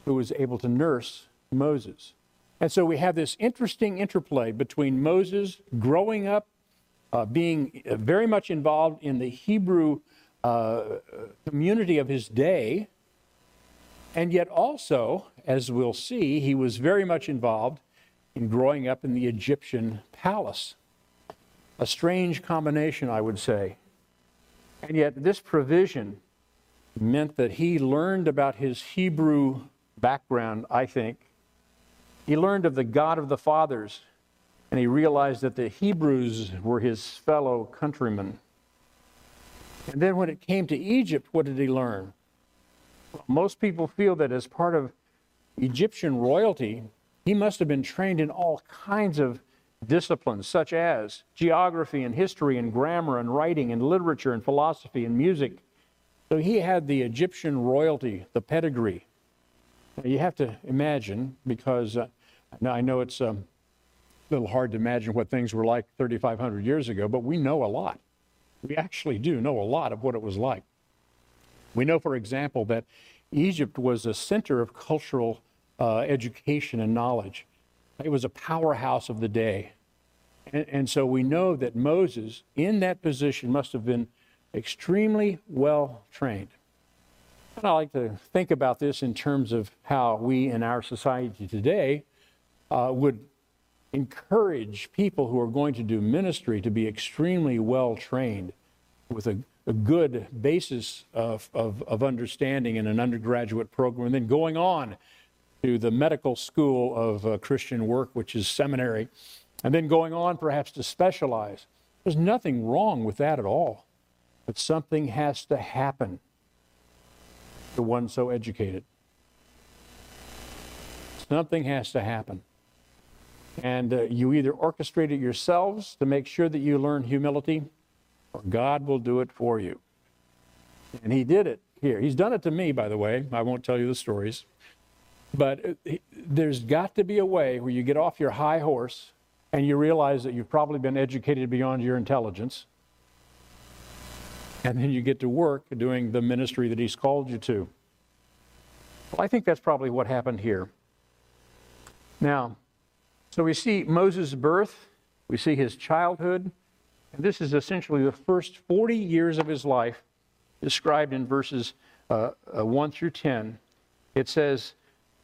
who was able to nurse Moses. And so we have this interesting interplay between Moses growing up, uh, being very much involved in the Hebrew uh, community of his day, And yet, also, as we'll see, he was very much involved in growing up in the Egyptian palace. A strange combination, I would say. And yet, this provision meant that he learned about his Hebrew background, I think. He learned of the God of the fathers, and he realized that the Hebrews were his fellow countrymen. And then when it came to Egypt, what did he learn? Most people feel that as part of Egyptian royalty, he must have been trained in all kinds of disciplines, such as geography and history and grammar and writing and literature and philosophy and music. So he had the Egyptian royalty, the pedigree. Now you have to imagine, because uh, I know it's um, a little hard to imagine what things were like 3,500 years ago, but we know a lot. We actually do know a lot of what it was like. We know, for example, that Egypt was a center of cultural uh, education and knowledge. It was a powerhouse of the day. And, and so we know that Moses, in that position, must have been extremely well trained. And I like to think about this in terms of how we in our society today uh, would encourage people who are going to do ministry to be extremely well trained with a, a good basis of, of, of, understanding in an undergraduate program, and then going on to the medical school of uh, Christian work, which is seminary, and then going on perhaps to specialize. There's nothing wrong with that at all. But something has to happen to one so educated. Something has to happen. And uh, you either orchestrate it yourselves to make sure that you learn humility, or God will do it for you. And He did it here. He's done it to me, by the way. I won't tell you the stories. But uh, there's got to be a way where you get off your high horse and you realize that you've probably been educated beyond your intelligence. And then you get to work doing the ministry that He's called you to. Well, I think that's probably what happened here. Now, so we see Moses' birth, we see his childhood, and this is essentially the first 40 years of his life described in verses uh, uh, 1 through 10. It says,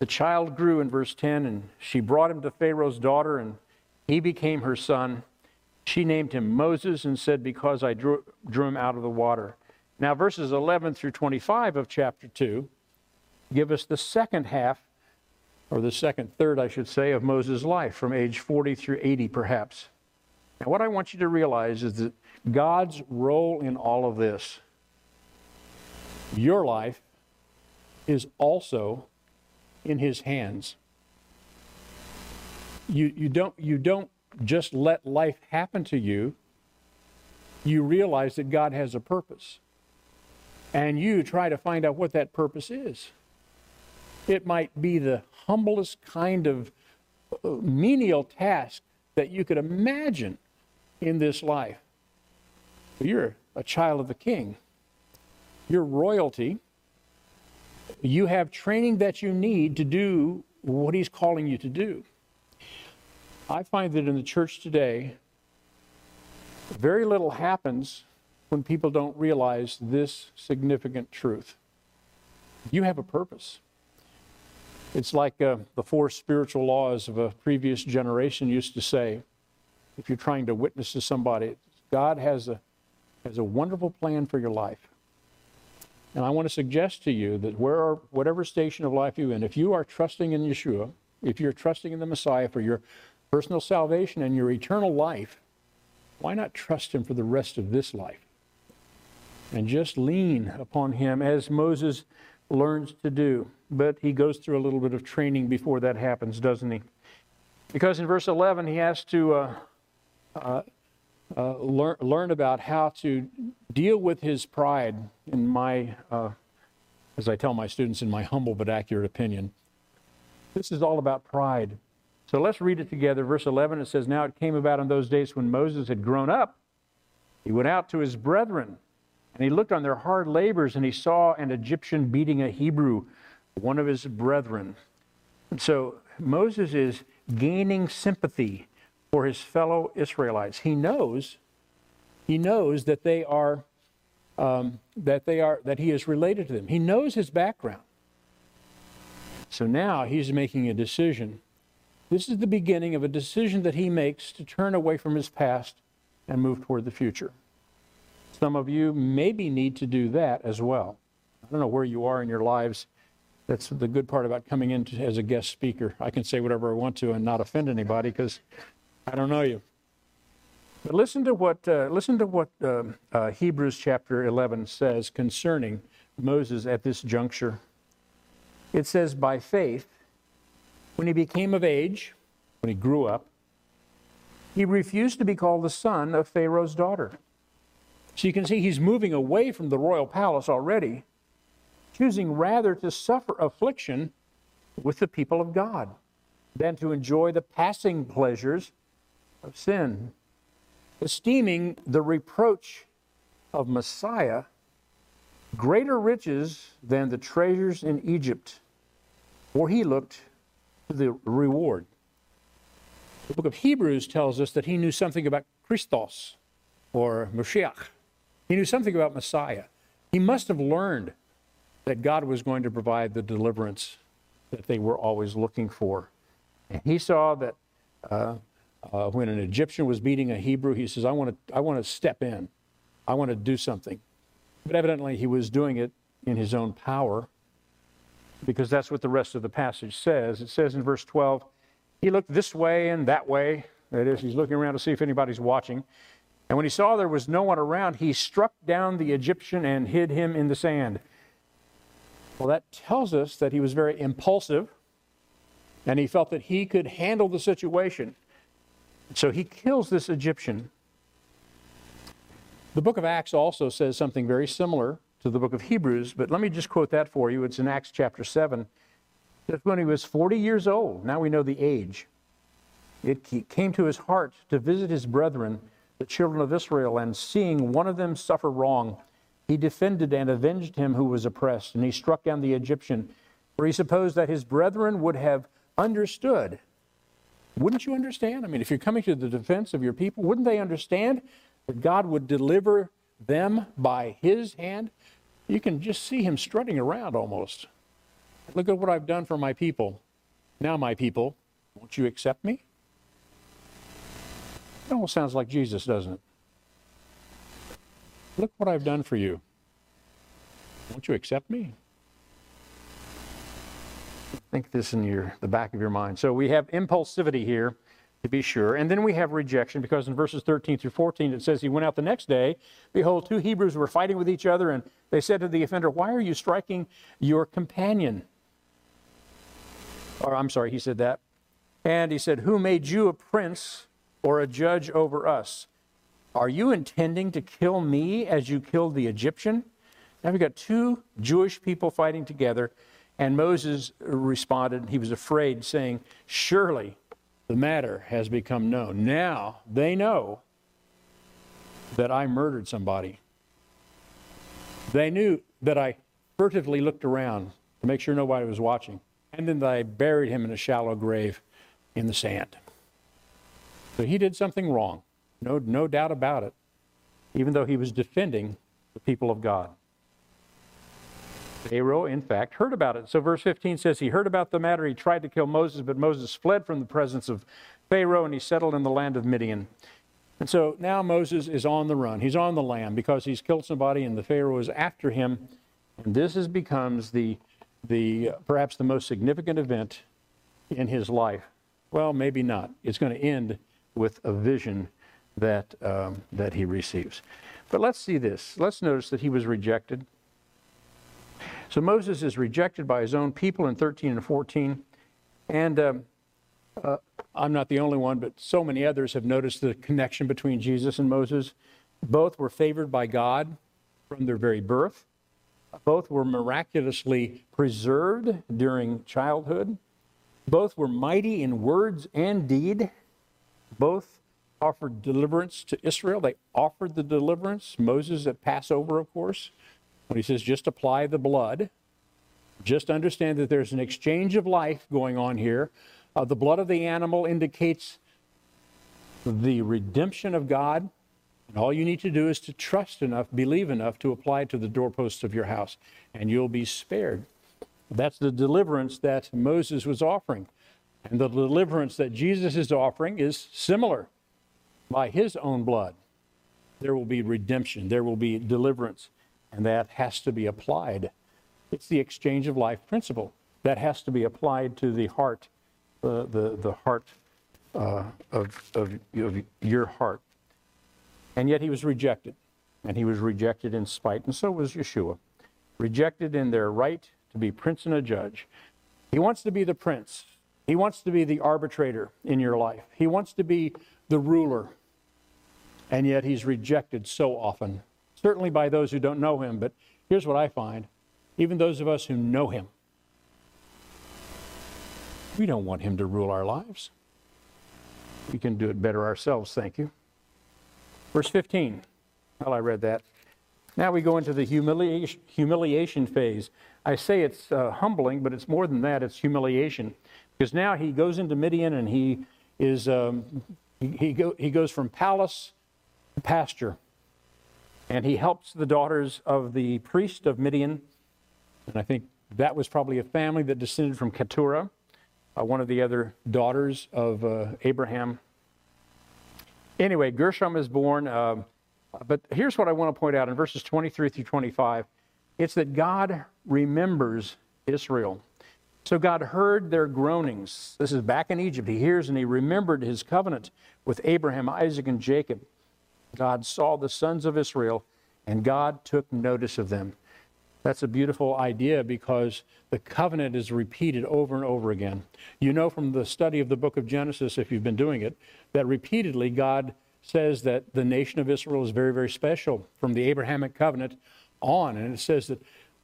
The child grew in verse 10, and she brought him to Pharaoh's daughter, and he became her son. She named him Moses and said, Because I drew, drew him out of the water. Now, verses 11 through 25 of chapter 2 give us the second half or the second third, I should say, of Moses' life from age 40 through 80, perhaps. Now, what I want you to realize is that God's role in all of this, your life, is also in His hands. You, you, don't, you don't just let life happen to you, you realize that God has a purpose. And you try to find out what that purpose is. It might be the humblest kind of uh, menial task that you could imagine in this life. You're a child of the king. You're royalty. You have training that you need to do what he's calling you to do. I find that in the church today, very little happens when people don't realize this significant truth. You have a purpose. It's like uh, the four spiritual laws of a previous generation used to say if you're trying to witness to somebody, God has a, has a wonderful plan for your life. And I want to suggest to you that where, whatever station of life you're in, if you are trusting in Yeshua, if you're trusting in the Messiah for your personal salvation and your eternal life, why not trust Him for the rest of this life? And just lean upon Him as Moses learns to do. But he goes through a little bit of training before that happens, doesn't he? Because in verse 11, he has to uh, uh, uh, learn, learn about how to deal with his pride, in my, uh, as I tell my students, in my humble but accurate opinion. This is all about pride. So let's read it together. Verse 11, it says, Now it came about in those days when Moses had grown up, he went out to his brethren and he looked on their hard labors, and he saw an Egyptian beating a Hebrew, one of his brethren. And so Moses is gaining sympathy for his fellow Israelites. He knows, he knows that they are, um, that they are, that he is related to them. He knows his background. So now he's making a decision. This is the beginning of a decision that he makes to turn away from his past and move toward the future. Some of you maybe need to do that as well. I don't know where you are in your lives. That's the good part about coming in as a guest speaker. I can say whatever I want to and not offend anybody because I don't know you. But listen to what, uh, listen to what uh, uh, Hebrews chapter 11 says concerning Moses at this juncture. It says, By faith, when he became of age, when he grew up, he refused to be called the son of Pharaoh's daughter. So you can see he's moving away from the royal palace already, choosing rather to suffer affliction with the people of God than to enjoy the passing pleasures of sin esteeming the reproach of Messiah greater riches than the treasures in Egypt, for he looked to the reward. The book of Hebrews tells us that he knew something about Christos or Mashiach. He knew something about Messiah. He must have learned that God was going to provide the deliverance that they were always looking for. And he saw that uh, uh, when an Egyptian was beating a Hebrew, he says, I want to I want to step in. I want to do something. But evidently, he was doing it in his own power because that's what the rest of the passage says. It says in verse 12, he looked this way and that way. That is, he's looking around to see if anybody's watching. And when he saw there was no one around, he struck down the Egyptian and hid him in the sand. Well, that tells us that he was very impulsive and he felt that he could handle the situation. So he kills this Egyptian. The book of Acts also says something very similar to the book of Hebrews, but let me just quote that for you. It's in Acts chapter 7. That when he was 40 years old, now we know the age, it came to his heart to visit his brethren, the children of Israel, and seeing one of them suffer wrong, he defended and avenged him who was oppressed, and he struck down the Egyptian, for he supposed that his brethren would have understood wouldn't you understand? I mean, if you're coming to the defense of your people, wouldn't they understand that God would deliver them by his hand? You can just see him strutting around almost. Look at what I've done for my people. Now, my people, won't you accept me? It almost sounds like Jesus, doesn't it? Look what I've done for you. Won't you accept me? Think this in your the back of your mind. So we have impulsivity here, to be sure, and then we have rejection because in verses 13 through 14 it says he went out the next day. Behold, two Hebrews were fighting with each other, and they said to the offender, "Why are you striking your companion?" Or I'm sorry, he said that, and he said, "Who made you a prince or a judge over us? Are you intending to kill me as you killed the Egyptian?" Now we've got two Jewish people fighting together and Moses responded, he was afraid, saying, Surely the matter has become known. Now they know that I murdered somebody. They knew that I furtively looked around to make sure nobody was watching, and then I buried him in a shallow grave in the sand. So he did something wrong, no, no doubt about it, even though he was defending the people of God. Pharaoh, in fact, heard about it. So, verse 15 says, He heard about the matter. He tried to kill Moses, but Moses fled from the presence of Pharaoh and he settled in the land of Midian. And so now Moses is on the run. He's on the lam because he's killed somebody and the Pharaoh is after him. And this is, becomes the, the perhaps the most significant event in his life. Well, maybe not. It's going to end with a vision that, um, that he receives. But let's see this. Let's notice that he was rejected. So Moses is rejected by his own people in 13 and 14. And um, uh, I'm not the only one, but so many others have noticed the connection between Jesus and Moses. Both were favored by God from their very birth. Both were miraculously preserved during childhood. Both were mighty in words and deed. Both offered deliverance to Israel. They offered the deliverance. Moses at Passover, of course. When he says just apply the blood, just understand that there's an exchange of life going on here. Uh, the blood of the animal indicates the redemption of God. And all you need to do is to trust enough, believe enough to apply it to the doorposts of your house, and you'll be spared. That's the deliverance that Moses was offering. And the deliverance that Jesus is offering is similar. By his own blood, there will be redemption, there will be deliverance, and that has to be applied. It's the exchange of life principle that has to be applied to the heart, uh, the, the heart uh, of, of, of your heart. And yet he was rejected, and he was rejected in spite, and so was Yeshua. Rejected in their right to be prince and a judge. He wants to be the prince. He wants to be the arbitrator in your life. He wants to be the ruler. And yet he's rejected so often, certainly by those who don't know him. But here's what I find even those of us who know him, we don't want him to rule our lives. We can do it better ourselves, thank you. Verse 15. Well, I read that. Now we go into the humiliation, humiliation phase. I say it's uh, humbling, but it's more than that, it's humiliation. Because now he goes into Midian and he is um, he, he, go, he goes from palace pasture. And he helps the daughters of the priest of Midian. And I think that was probably a family that descended from Keturah, uh, one of the other daughters of uh, Abraham. Anyway, Gershom is born. Um, but here's what I want to point out in verses 23 through 25 it's that God remembers Israel. So God heard their groanings. This is back in Egypt. He hears and he remembered his covenant with Abraham, Isaac, and Jacob. God saw the sons of Israel and God took notice of them. That's a beautiful idea because the covenant is repeated over and over again. You know from the study of the book of Genesis, if you've been doing it, that repeatedly God says that the nation of Israel is very, very special from the Abrahamic covenant on. And it says that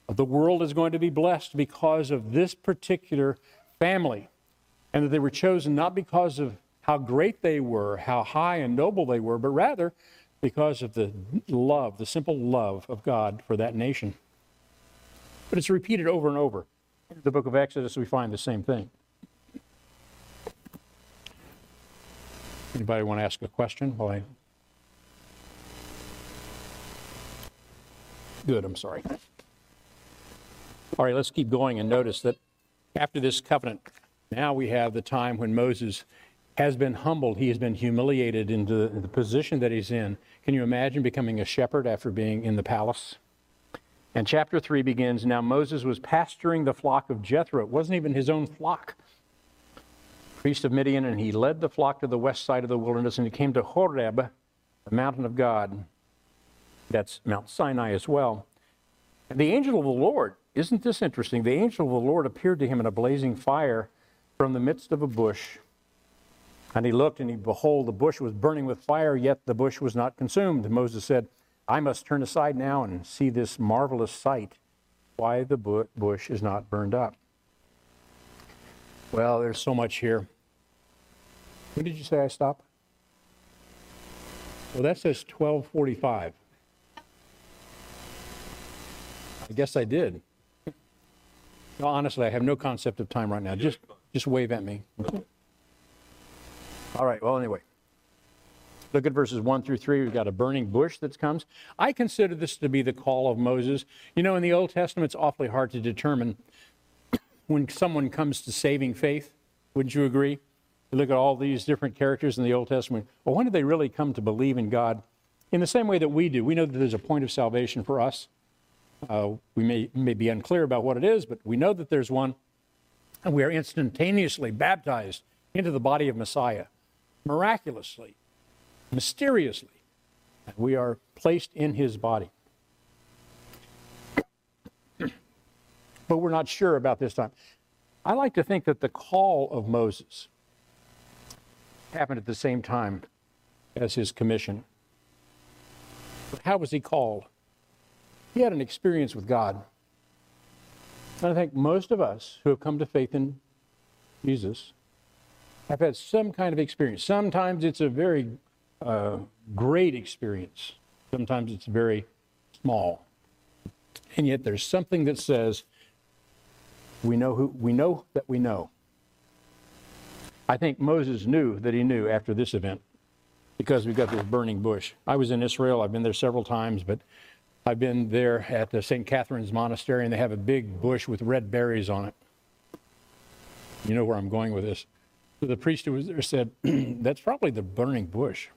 the world is going to be blessed because of this particular family. And that they were chosen not because of how great they were, how high and noble they were, but rather because of the love, the simple love of God for that nation. But it's repeated over and over. In the book of Exodus, we find the same thing. Anybody want to ask a question while I... Good, I'm sorry. All right, let's keep going and notice that after this covenant, now we have the time when Moses has been humbled. He has been humiliated into the position that he's in. Can you imagine becoming a shepherd after being in the palace? And chapter 3 begins Now Moses was pasturing the flock of Jethro. It wasn't even his own flock, priest of Midian, and he led the flock to the west side of the wilderness, and he came to Horeb, the mountain of God. That's Mount Sinai as well. And the angel of the Lord, isn't this interesting? The angel of the Lord appeared to him in a blazing fire from the midst of a bush. And he looked, and he, behold, the bush was burning with fire, yet the bush was not consumed. And Moses said, I must turn aside now and see this marvelous sight, why the bush is not burned up. Well, there's so much here. When did you say I stop? Well, that says 1245. I guess I did. No, honestly, I have no concept of time right now. Just, just wave at me. All right. Well, anyway. Look at verses 1 through 3. We've got a burning bush that comes. I consider this to be the call of Moses. You know, in the Old Testament, it's awfully hard to determine [coughs] when someone comes to saving faith. Wouldn't you agree? You look at all these different characters in the Old Testament. Well, when did they really come to believe in God? In the same way that we do. We know that there's a point of salvation for us. Uh, we may, may be unclear about what it is, but we know that there's one. And we are instantaneously baptized into the body of Messiah, miraculously mysteriously. We are placed in his body. but we're not sure about this time. I like to think that the call of Moses happened at the same time as his commission. But how was he called? He had an experience with God. And I think most of us who have come to faith in Jesus have had some kind of experience. Sometimes it's a very a great experience. Sometimes it's very small. And yet there's something that says we know who we know that we know. I think Moses knew that he knew after this event because we've got this burning bush. I was in Israel, I've been there several times, but I've been there at the St. Catherine's Monastery, and they have a big bush with red berries on it. You know where I'm going with this. The priest who was there said, [clears throat] That's probably the burning bush.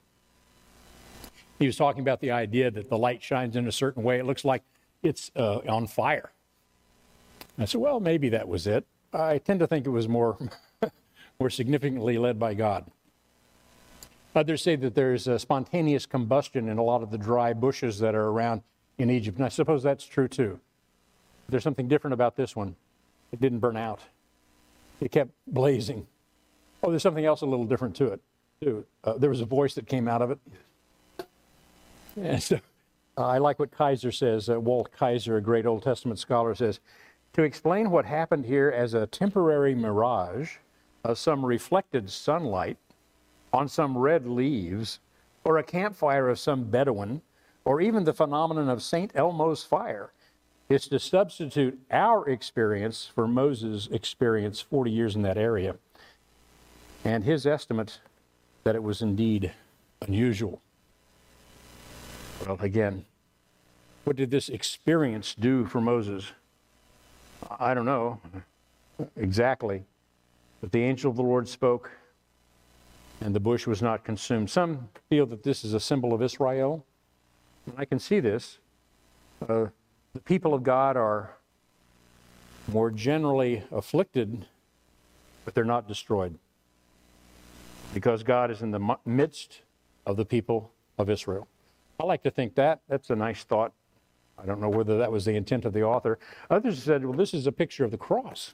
He was talking about the idea that the light shines in a certain way. It looks like it's uh, on fire. I said, Well, maybe that was it. I tend to think it was more, [laughs] more significantly led by God. Others say that there's a spontaneous combustion in a lot of the dry bushes that are around in Egypt. And I suppose that's true too. There's something different about this one. It didn't burn out, it kept blazing. Oh, there's something else a little different to it, too. Uh, there was a voice that came out of it. And so uh, I like what Kaiser says. Uh, Walt Kaiser, a great Old Testament scholar, says to explain what happened here as a temporary mirage of some reflected sunlight on some red leaves, or a campfire of some Bedouin, or even the phenomenon of St. Elmo's fire, is to substitute our experience for Moses' experience 40 years in that area, and his estimate that it was indeed unusual. Well, again, what did this experience do for Moses? I don't know exactly, but the angel of the Lord spoke and the bush was not consumed. Some feel that this is a symbol of Israel. I can see this. Uh, the people of God are more generally afflicted, but they're not destroyed. Because God is in the midst of the people of Israel. I like to think that. That's a nice thought. I don't know whether that was the intent of the author. Others said, well, this is a picture of the cross.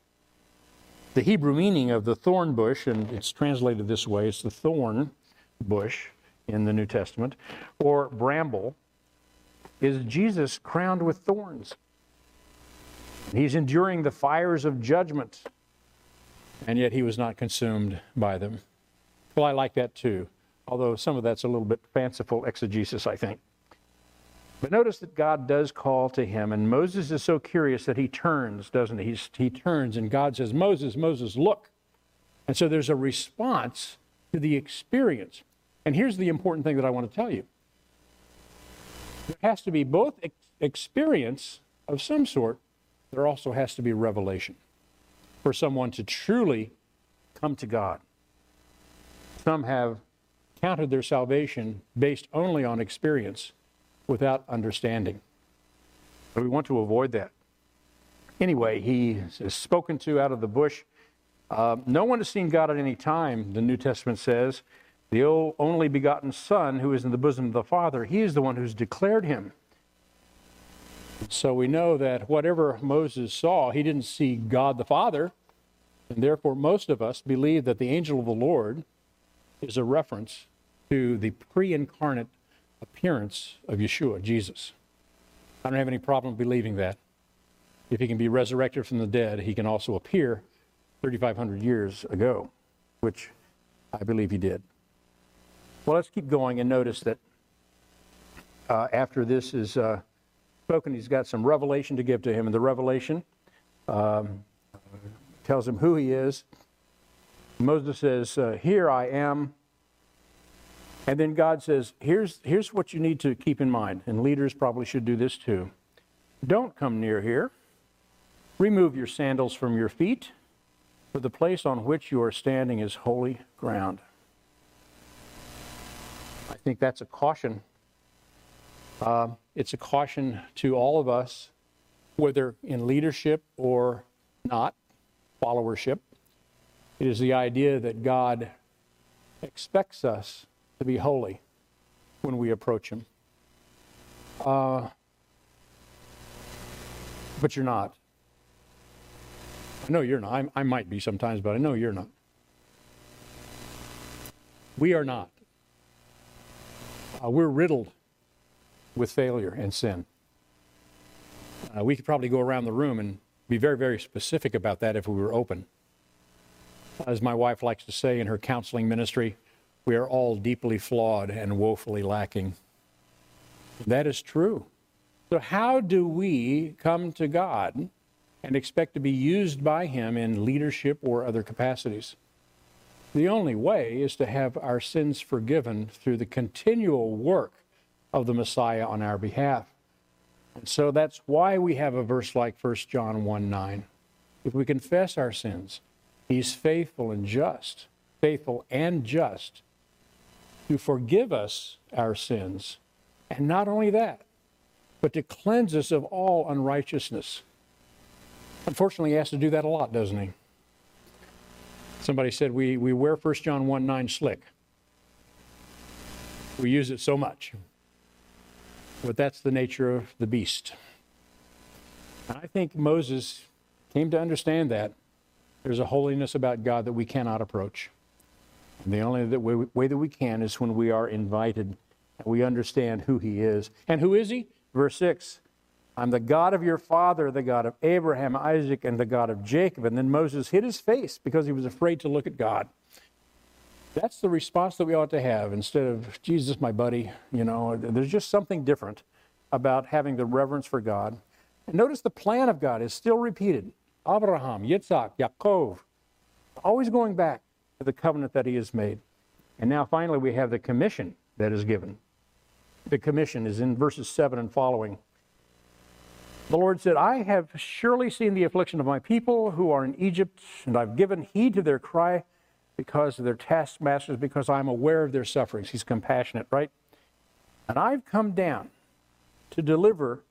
The Hebrew meaning of the thorn bush, and it's translated this way it's the thorn bush in the New Testament, or bramble, is Jesus crowned with thorns. He's enduring the fires of judgment, and yet he was not consumed by them. Well, I like that too, although some of that's a little bit fanciful exegesis, I think. But notice that God does call to him, and Moses is so curious that he turns, doesn't he? He's, he turns, and God says, Moses, Moses, look. And so there's a response to the experience. And here's the important thing that I want to tell you there has to be both ex- experience of some sort, there also has to be revelation for someone to truly come to God. Some have counted their salvation based only on experience without understanding. But we want to avoid that. Anyway, he is spoken to out of the bush. Uh, no one has seen God at any time, the New Testament says. The only begotten Son who is in the bosom of the Father, he is the one who's declared him. So we know that whatever Moses saw, he didn't see God the Father. And therefore, most of us believe that the angel of the Lord is a reference to the pre incarnate appearance of Yeshua, Jesus. I don't have any problem believing that. If he can be resurrected from the dead, he can also appear 3,500 years ago, which I believe he did. Well, let's keep going and notice that uh, after this is uh, spoken, he's got some revelation to give to him. And the revelation um, tells him who he is. Moses says, uh, Here I am and then God says, here's, here's what you need to keep in mind, and leaders probably should do this too. Don't come near here. Remove your sandals from your feet, for the place on which you are standing is holy ground. I think that's a caution. Uh, it's a caution to all of us, whether in leadership or not, followership. It is the idea that God expects us to be holy when we approach Him. Uh, but you're not. I know you're not. I, I might be sometimes, but I know you're not. We are not. Uh, we're riddled with failure and sin. Uh, we could probably go around the room and be very, very specific about that if we were open. As my wife likes to say in her counseling ministry, we are all deeply flawed and woefully lacking. That is true. So, how do we come to God and expect to be used by Him in leadership or other capacities? The only way is to have our sins forgiven through the continual work of the Messiah on our behalf. And so that's why we have a verse like 1 John 1 9. If we confess our sins, he's faithful and just, faithful and just to forgive us our sins. And not only that, but to cleanse us of all unrighteousness. Unfortunately, he has to do that a lot, doesn't he? Somebody said we, we wear 1 John 1 9 slick. We use it so much. But that's the nature of the beast. And I think Moses came to understand that. There's a holiness about God that we cannot approach. And the only way, way that we can is when we are invited and we understand who He is. And who is He? Verse 6 I'm the God of your father, the God of Abraham, Isaac, and the God of Jacob. And then Moses hid his face because he was afraid to look at God. That's the response that we ought to have instead of, Jesus, my buddy. You know, there's just something different about having the reverence for God. And notice the plan of God is still repeated Abraham, Yitzhak, Yaakov, always going back to the covenant that he has made. And now finally, we have the commission that is given. The commission is in verses 7 and following. The Lord said, I have surely seen the affliction of my people who are in Egypt, and I've given heed to their cry because of their taskmasters, because I'm aware of their sufferings. He's compassionate, right? And I've come down to deliver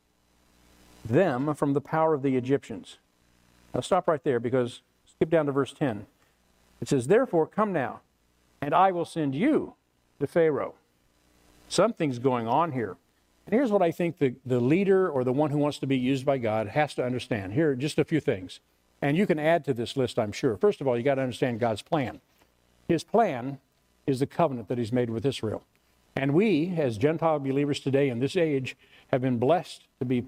them from the power of the Egyptians. Now stop right there because skip down to verse 10. It says, Therefore, come now, and I will send you to Pharaoh. Something's going on here. And here's what I think the, the leader or the one who wants to be used by God has to understand. Here are just a few things. And you can add to this list, I'm sure. First of all, you got to understand God's plan. His plan is the covenant that He's made with Israel. And we, as Gentile believers today in this age, have been blessed to be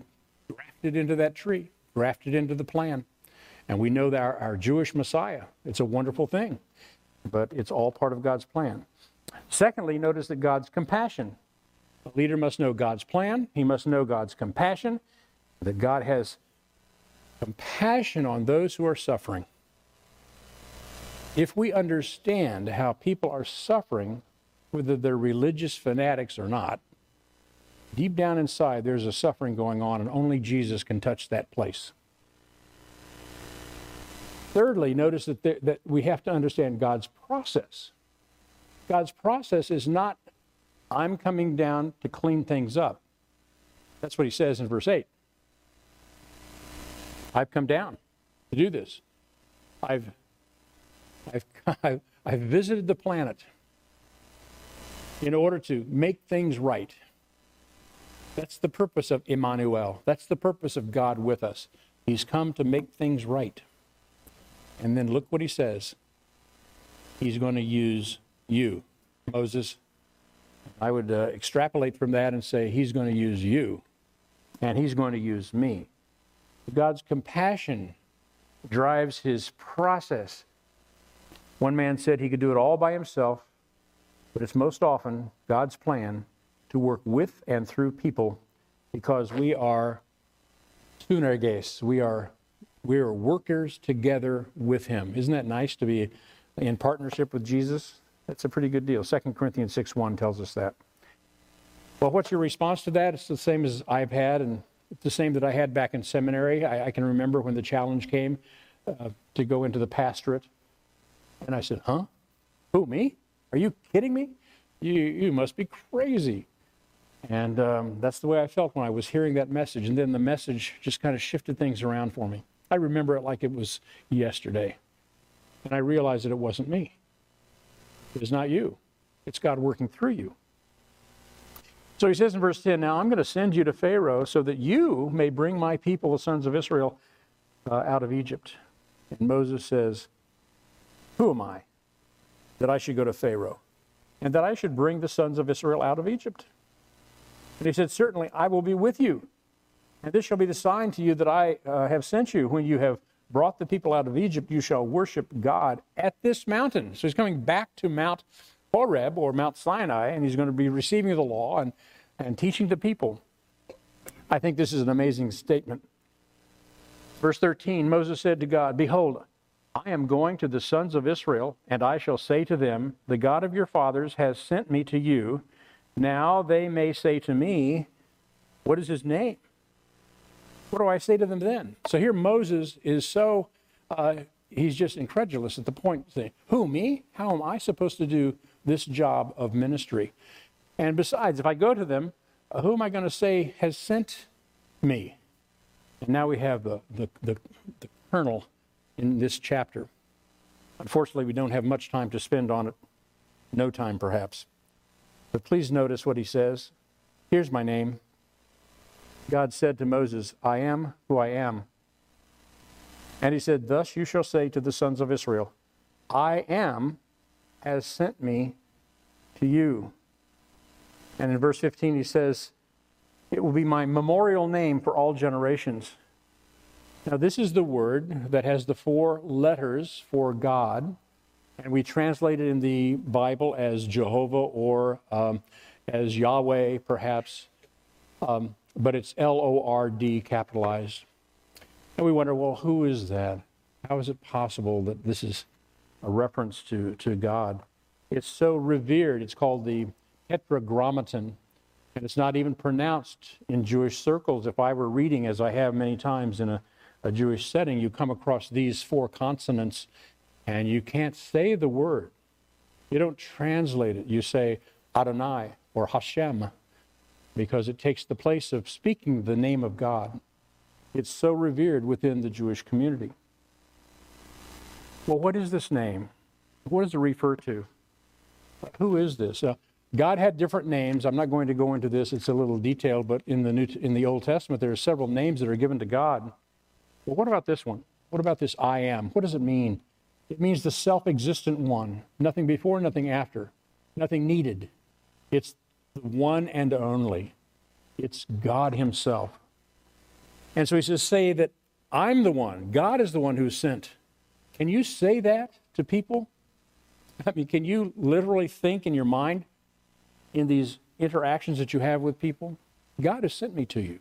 grafted into that tree, grafted into the plan. And we know that our, our Jewish Messiah, it's a wonderful thing, but it's all part of God's plan. Secondly, notice that God's compassion a leader must know God's plan, he must know God's compassion, that God has compassion on those who are suffering. If we understand how people are suffering, whether they're religious fanatics or not, deep down inside there's a suffering going on, and only Jesus can touch that place. Thirdly, notice that, there, that we have to understand God's process. God's process is not I'm coming down to clean things up. That's what he says in verse 8. I've come down to do this. I've, I've, I've, [laughs] I've visited the planet in order to make things right. That's the purpose of Emmanuel. That's the purpose of God with us. He's come to make things right. And then look what he says. He's going to use you, Moses, I would uh, extrapolate from that and say, He's going to use you, and He's going to use me. God's compassion drives His process. One man said he could do it all by himself, but it's most often God's plan to work with and through people because we are synerges. We are we are workers together with Him. Isn't that nice to be in partnership with Jesus? That's a pretty good deal. 2 Corinthians 6 1 tells us that. Well, what's your response to that? It's the same as I've had, and it's the same that I had back in seminary. I, I can remember when the challenge came uh, to go into the pastorate. And I said, Huh? Who, me? Are you kidding me? You, you must be crazy. And um, that's the way I felt when I was hearing that message. And then the message just kind of shifted things around for me. I remember it like it was yesterday. And I realized that it wasn't me. It is not you, it's God working through you. So he says in verse 10 Now I'm going to send you to Pharaoh so that you may bring my people, the sons of Israel, uh, out of Egypt. And Moses says, Who am I that I should go to Pharaoh and that I should bring the sons of Israel out of Egypt? And he said, Certainly I will be with you. And this shall be the sign to you that I uh, have sent you when you have brought the people out of Egypt, you shall worship God at this mountain. So he's coming back to Mount Horeb or Mount Sinai, and he's going to be receiving the law and, and teaching the people. I think this is an amazing statement. Verse 13 Moses said to God, Behold, I am going to the sons of Israel, and I shall say to them, The God of your fathers has sent me to you. Now they may say to me, What is his name? What do I say to them then? So here Moses is so, uh, he's just incredulous at the point saying, Who, me? How am I supposed to do this job of ministry? And besides, if I go to them, uh, who am I going to say has sent me? And now we have the, the, the, the kernel in this chapter. Unfortunately, we don't have much time to spend on it. No time, perhaps. But please notice what he says. Here's my name. God said to Moses, I am who I am. And he said, Thus you shall say to the sons of Israel, I am has sent me to you. And in verse 15, he says, It will be my memorial name for all generations. Now, this is the word that has the four letters for God, and we translate it in the Bible as Jehovah or um, as Yahweh, perhaps, um, but it's L O R D capitalized. And we wonder, well, who is that? How is it possible that this is a reference to, to God? It's so revered. It's called the Tetragrammaton, and it's not even pronounced in Jewish circles. If I were reading, as I have many times in a a Jewish setting, you come across these four consonants and you can't say the word. You don't translate it. You say Adonai or Hashem because it takes the place of speaking the name of God. It's so revered within the Jewish community. Well, what is this name? What does it refer to? Who is this? Uh, God had different names. I'm not going to go into this. It's a little detailed, but in the New, in the Old Testament, there are several names that are given to God. Well, what about this one? What about this I am? What does it mean? It means the self existent one, nothing before, nothing after, nothing needed. It's one and only. It's God Himself. And so He says, Say that I'm the one, God is the one who sent. Can you say that to people? I mean, can you literally think in your mind in these interactions that you have with people? God has sent me to you.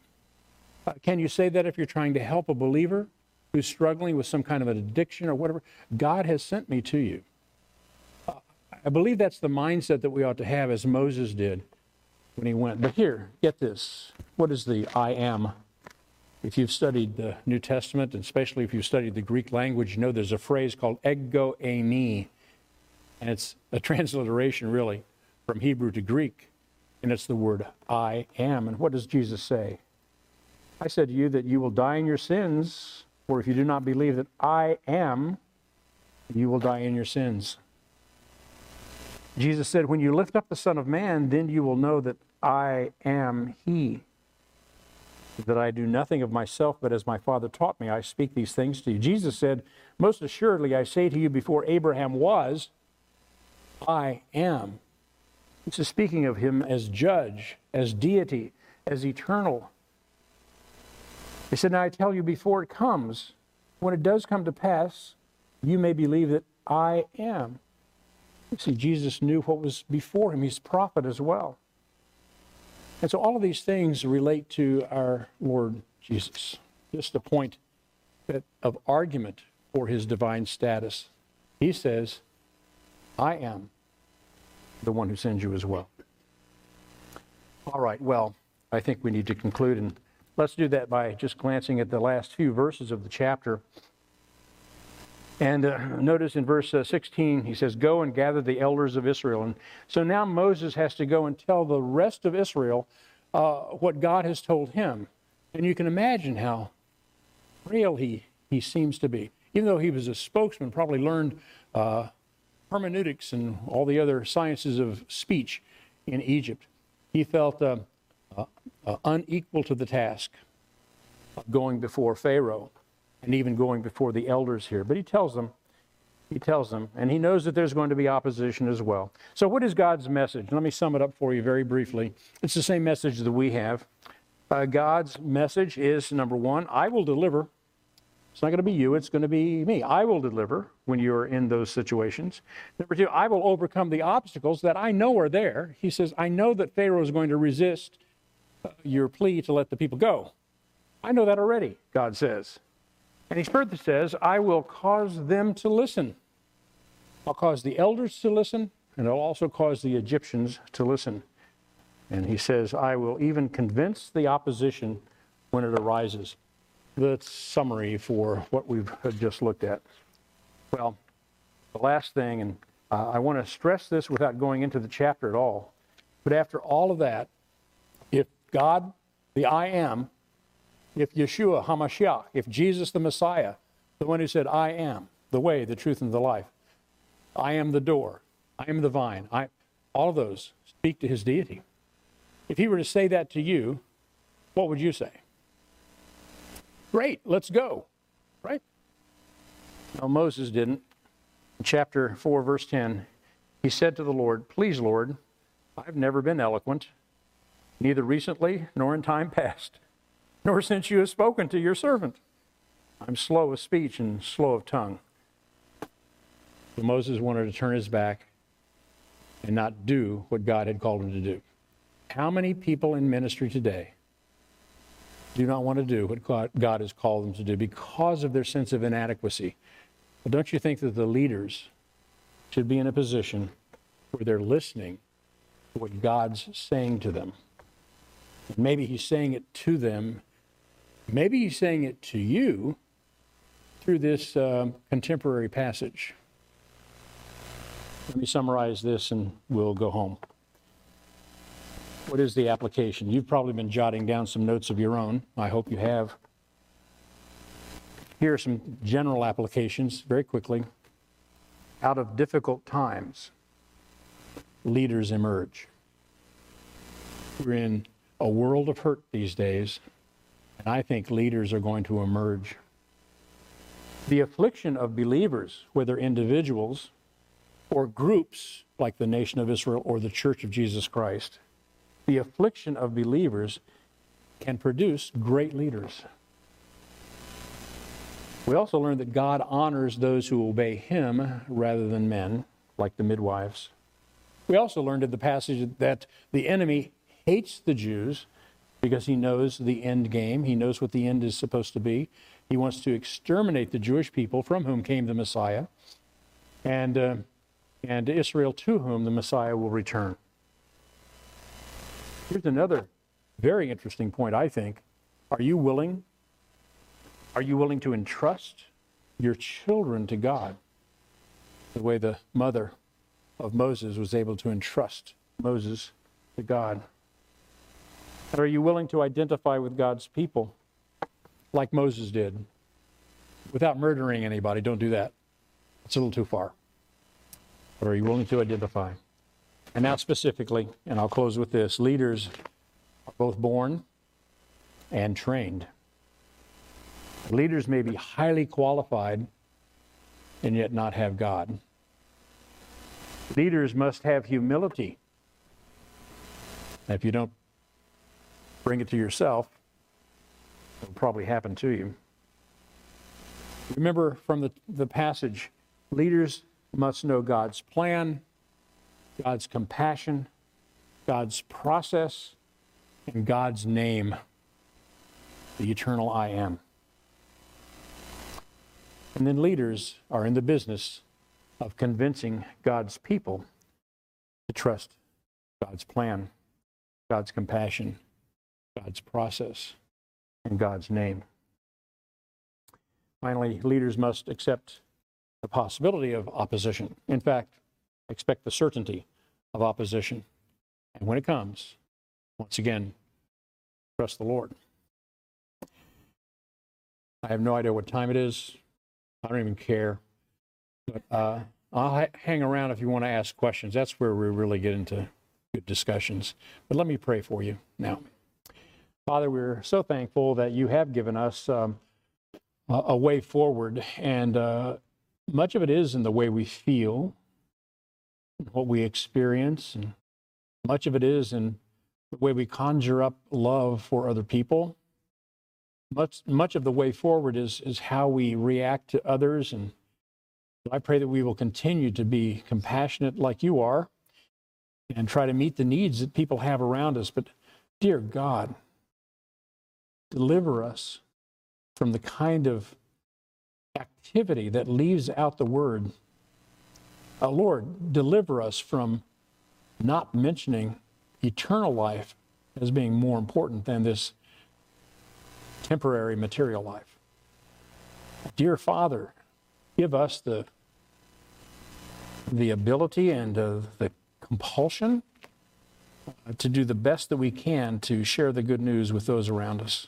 Uh, can you say that if you're trying to help a believer who's struggling with some kind of an addiction or whatever? God has sent me to you. Uh, I believe that's the mindset that we ought to have as Moses did when he went. But here, get this. What is the I am? If you've studied the New Testament, and especially if you've studied the Greek language, you know there's a phrase called ego eimi. And it's a transliteration, really, from Hebrew to Greek. And it's the word I am. And what does Jesus say? I said to you that you will die in your sins, for if you do not believe that I am, you will die in your sins. Jesus said, When you lift up the Son of Man, then you will know that I am He. That I do nothing of myself, but as my Father taught me, I speak these things to you. Jesus said, Most assuredly, I say to you, before Abraham was, I am. This is speaking of Him as judge, as deity, as eternal, he said, Now I tell you before it comes, when it does come to pass, you may believe that I am. See, Jesus knew what was before him. He's prophet as well. And so all of these things relate to our Lord Jesus. Just a point of argument for his divine status. He says, I am the one who sends you as well. All right, well, I think we need to conclude and Let's do that by just glancing at the last few verses of the chapter. And uh, notice in verse uh, 16, he says, Go and gather the elders of Israel. And so now Moses has to go and tell the rest of Israel uh, what God has told him. And you can imagine how real he, he seems to be. Even though he was a spokesman, probably learned uh, hermeneutics and all the other sciences of speech in Egypt, he felt uh, uh, unequal to the task of going before Pharaoh and even going before the elders here. But he tells them, he tells them, and he knows that there's going to be opposition as well. So, what is God's message? Let me sum it up for you very briefly. It's the same message that we have. Uh, God's message is number one, I will deliver. It's not going to be you, it's going to be me. I will deliver when you're in those situations. Number two, I will overcome the obstacles that I know are there. He says, I know that Pharaoh is going to resist your plea to let the people go. I know that already, God says. And he further says, I will cause them to listen. I'll cause the elders to listen, and I'll also cause the Egyptians to listen. And he says, I will even convince the opposition when it arises. the summary for what we've just looked at. Well, the last thing, and I want to stress this without going into the chapter at all, but after all of that, if God, the I am, if Yeshua HaMashiach, if Jesus the Messiah, the one who said, I am the way, the truth, and the life, I am the door, I am the vine, I, all of those speak to his deity. If he were to say that to you, what would you say? Great, let's go, right? No, Moses didn't. In chapter 4, verse 10, he said to the Lord, Please, Lord, I've never been eloquent, neither recently nor in time past, nor since you have spoken to your servant. I'm slow of speech and slow of tongue. But Moses wanted to turn his back and not do what God had called him to do. How many people in ministry today do not want to do what God has called them to do because of their sense of inadequacy. But don't you think that the leaders should be in a position where they're listening to what God's saying to them? Maybe He's saying it to them. Maybe He's saying it to you through this uh, contemporary passage. Let me summarize this and we'll go home. What is the application? You've probably been jotting down some notes of your own. I hope you have. Here are some general applications very quickly. Out of difficult times, leaders emerge. We're in a world of hurt these days, and I think leaders are going to emerge. The affliction of believers, whether individuals or groups like the nation of Israel or the church of Jesus Christ, the affliction of believers can produce great leaders. We also learn that God honors those who obey Him rather than men, like the midwives. We also learned in the passage that the enemy hates the Jews because he knows the end game. He knows what the end is supposed to be. He wants to exterminate the Jewish people from whom came the Messiah, and, uh, and Israel to whom the Messiah will return. Here's another very interesting point, I think. Are you willing? Are you willing to entrust your children to God the way the mother of Moses was able to entrust Moses to God? And are you willing to identify with God's people like Moses did without murdering anybody? Don't do that. It's a little too far. But are you willing to identify? And now, specifically, and I'll close with this leaders are both born and trained. Leaders may be highly qualified and yet not have God. Leaders must have humility. if you don't bring it to yourself, it'll probably happen to you. Remember from the, the passage, leaders must know God's plan God's compassion, God's process, and God's name, the eternal I am. And then leaders are in the business of convincing God's people to trust God's plan, God's compassion, God's process, and God's name. Finally, leaders must accept the possibility of opposition. In fact, expect the certainty of opposition. And when it comes, once again, trust the Lord. I have no idea what time it is. I don't even care. But uh, I'll ha- hang around if you want to ask questions. That's where we really get into good discussions. But let me pray for you now. Father, we're so thankful that you have given us um, a, a, way forward, and uh, much of it is in the way we feel what we experience, and much of it is in the way we conjure up love for other people. Much, much of the way forward is, is how we react to others. And I pray that we will continue to be compassionate like you are and try to meet the needs that people have around us. But, dear God, deliver us from the kind of activity that leaves out the word uh, Lord, deliver us from not mentioning eternal life as being more important than this temporary material life. Dear Father, give us the, the ability and uh, the compulsion uh, to do the best that we can to share the good news with those around us.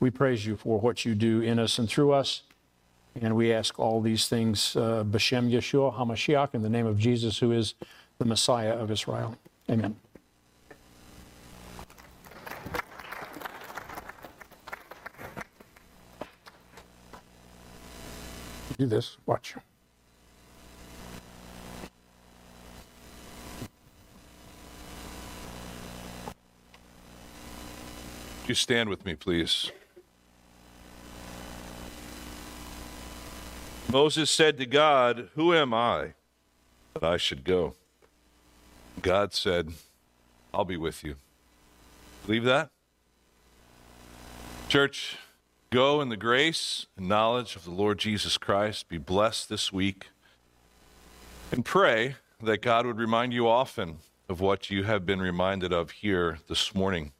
We praise you for what you do in us and through us. And we ask all these things, uh, B'Shem Yeshua HaMashiach, in the name of Jesus, who is the Messiah of Israel. Amen. Do this. Watch. You stand with me, please. Moses said to God, Who am I that I should go? God said, I'll be with you. Believe that? Church, go in the grace and knowledge of the Lord Jesus Christ. Be blessed this week. And pray that God would remind you often of what you have been reminded of here this morning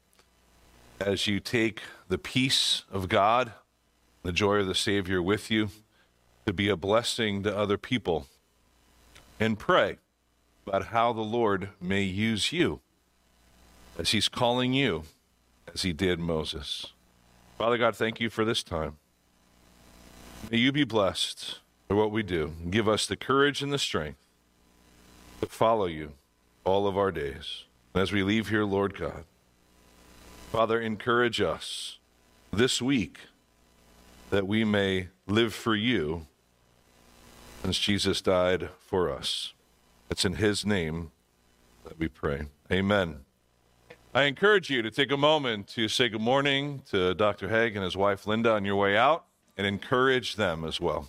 as you take the peace of God, the joy of the Savior with you, to be a blessing to other people. And pray about how the Lord may use you as He's calling you, as He did Moses. Father God, thank you for this time. May you be blessed for what we do. Give us the courage and the strength to follow you all of our days. As we leave here, Lord God, Father, encourage us this week that we may live for you since Jesus died for us. It's in his name that we pray. Amen. I encourage you to take a moment to say good morning to Dr. Hagg and his wife Linda on your way out and encourage them as well.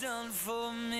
Done for me.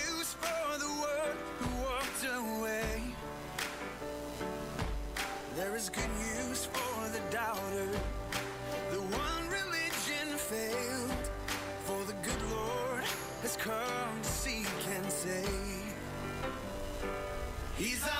He's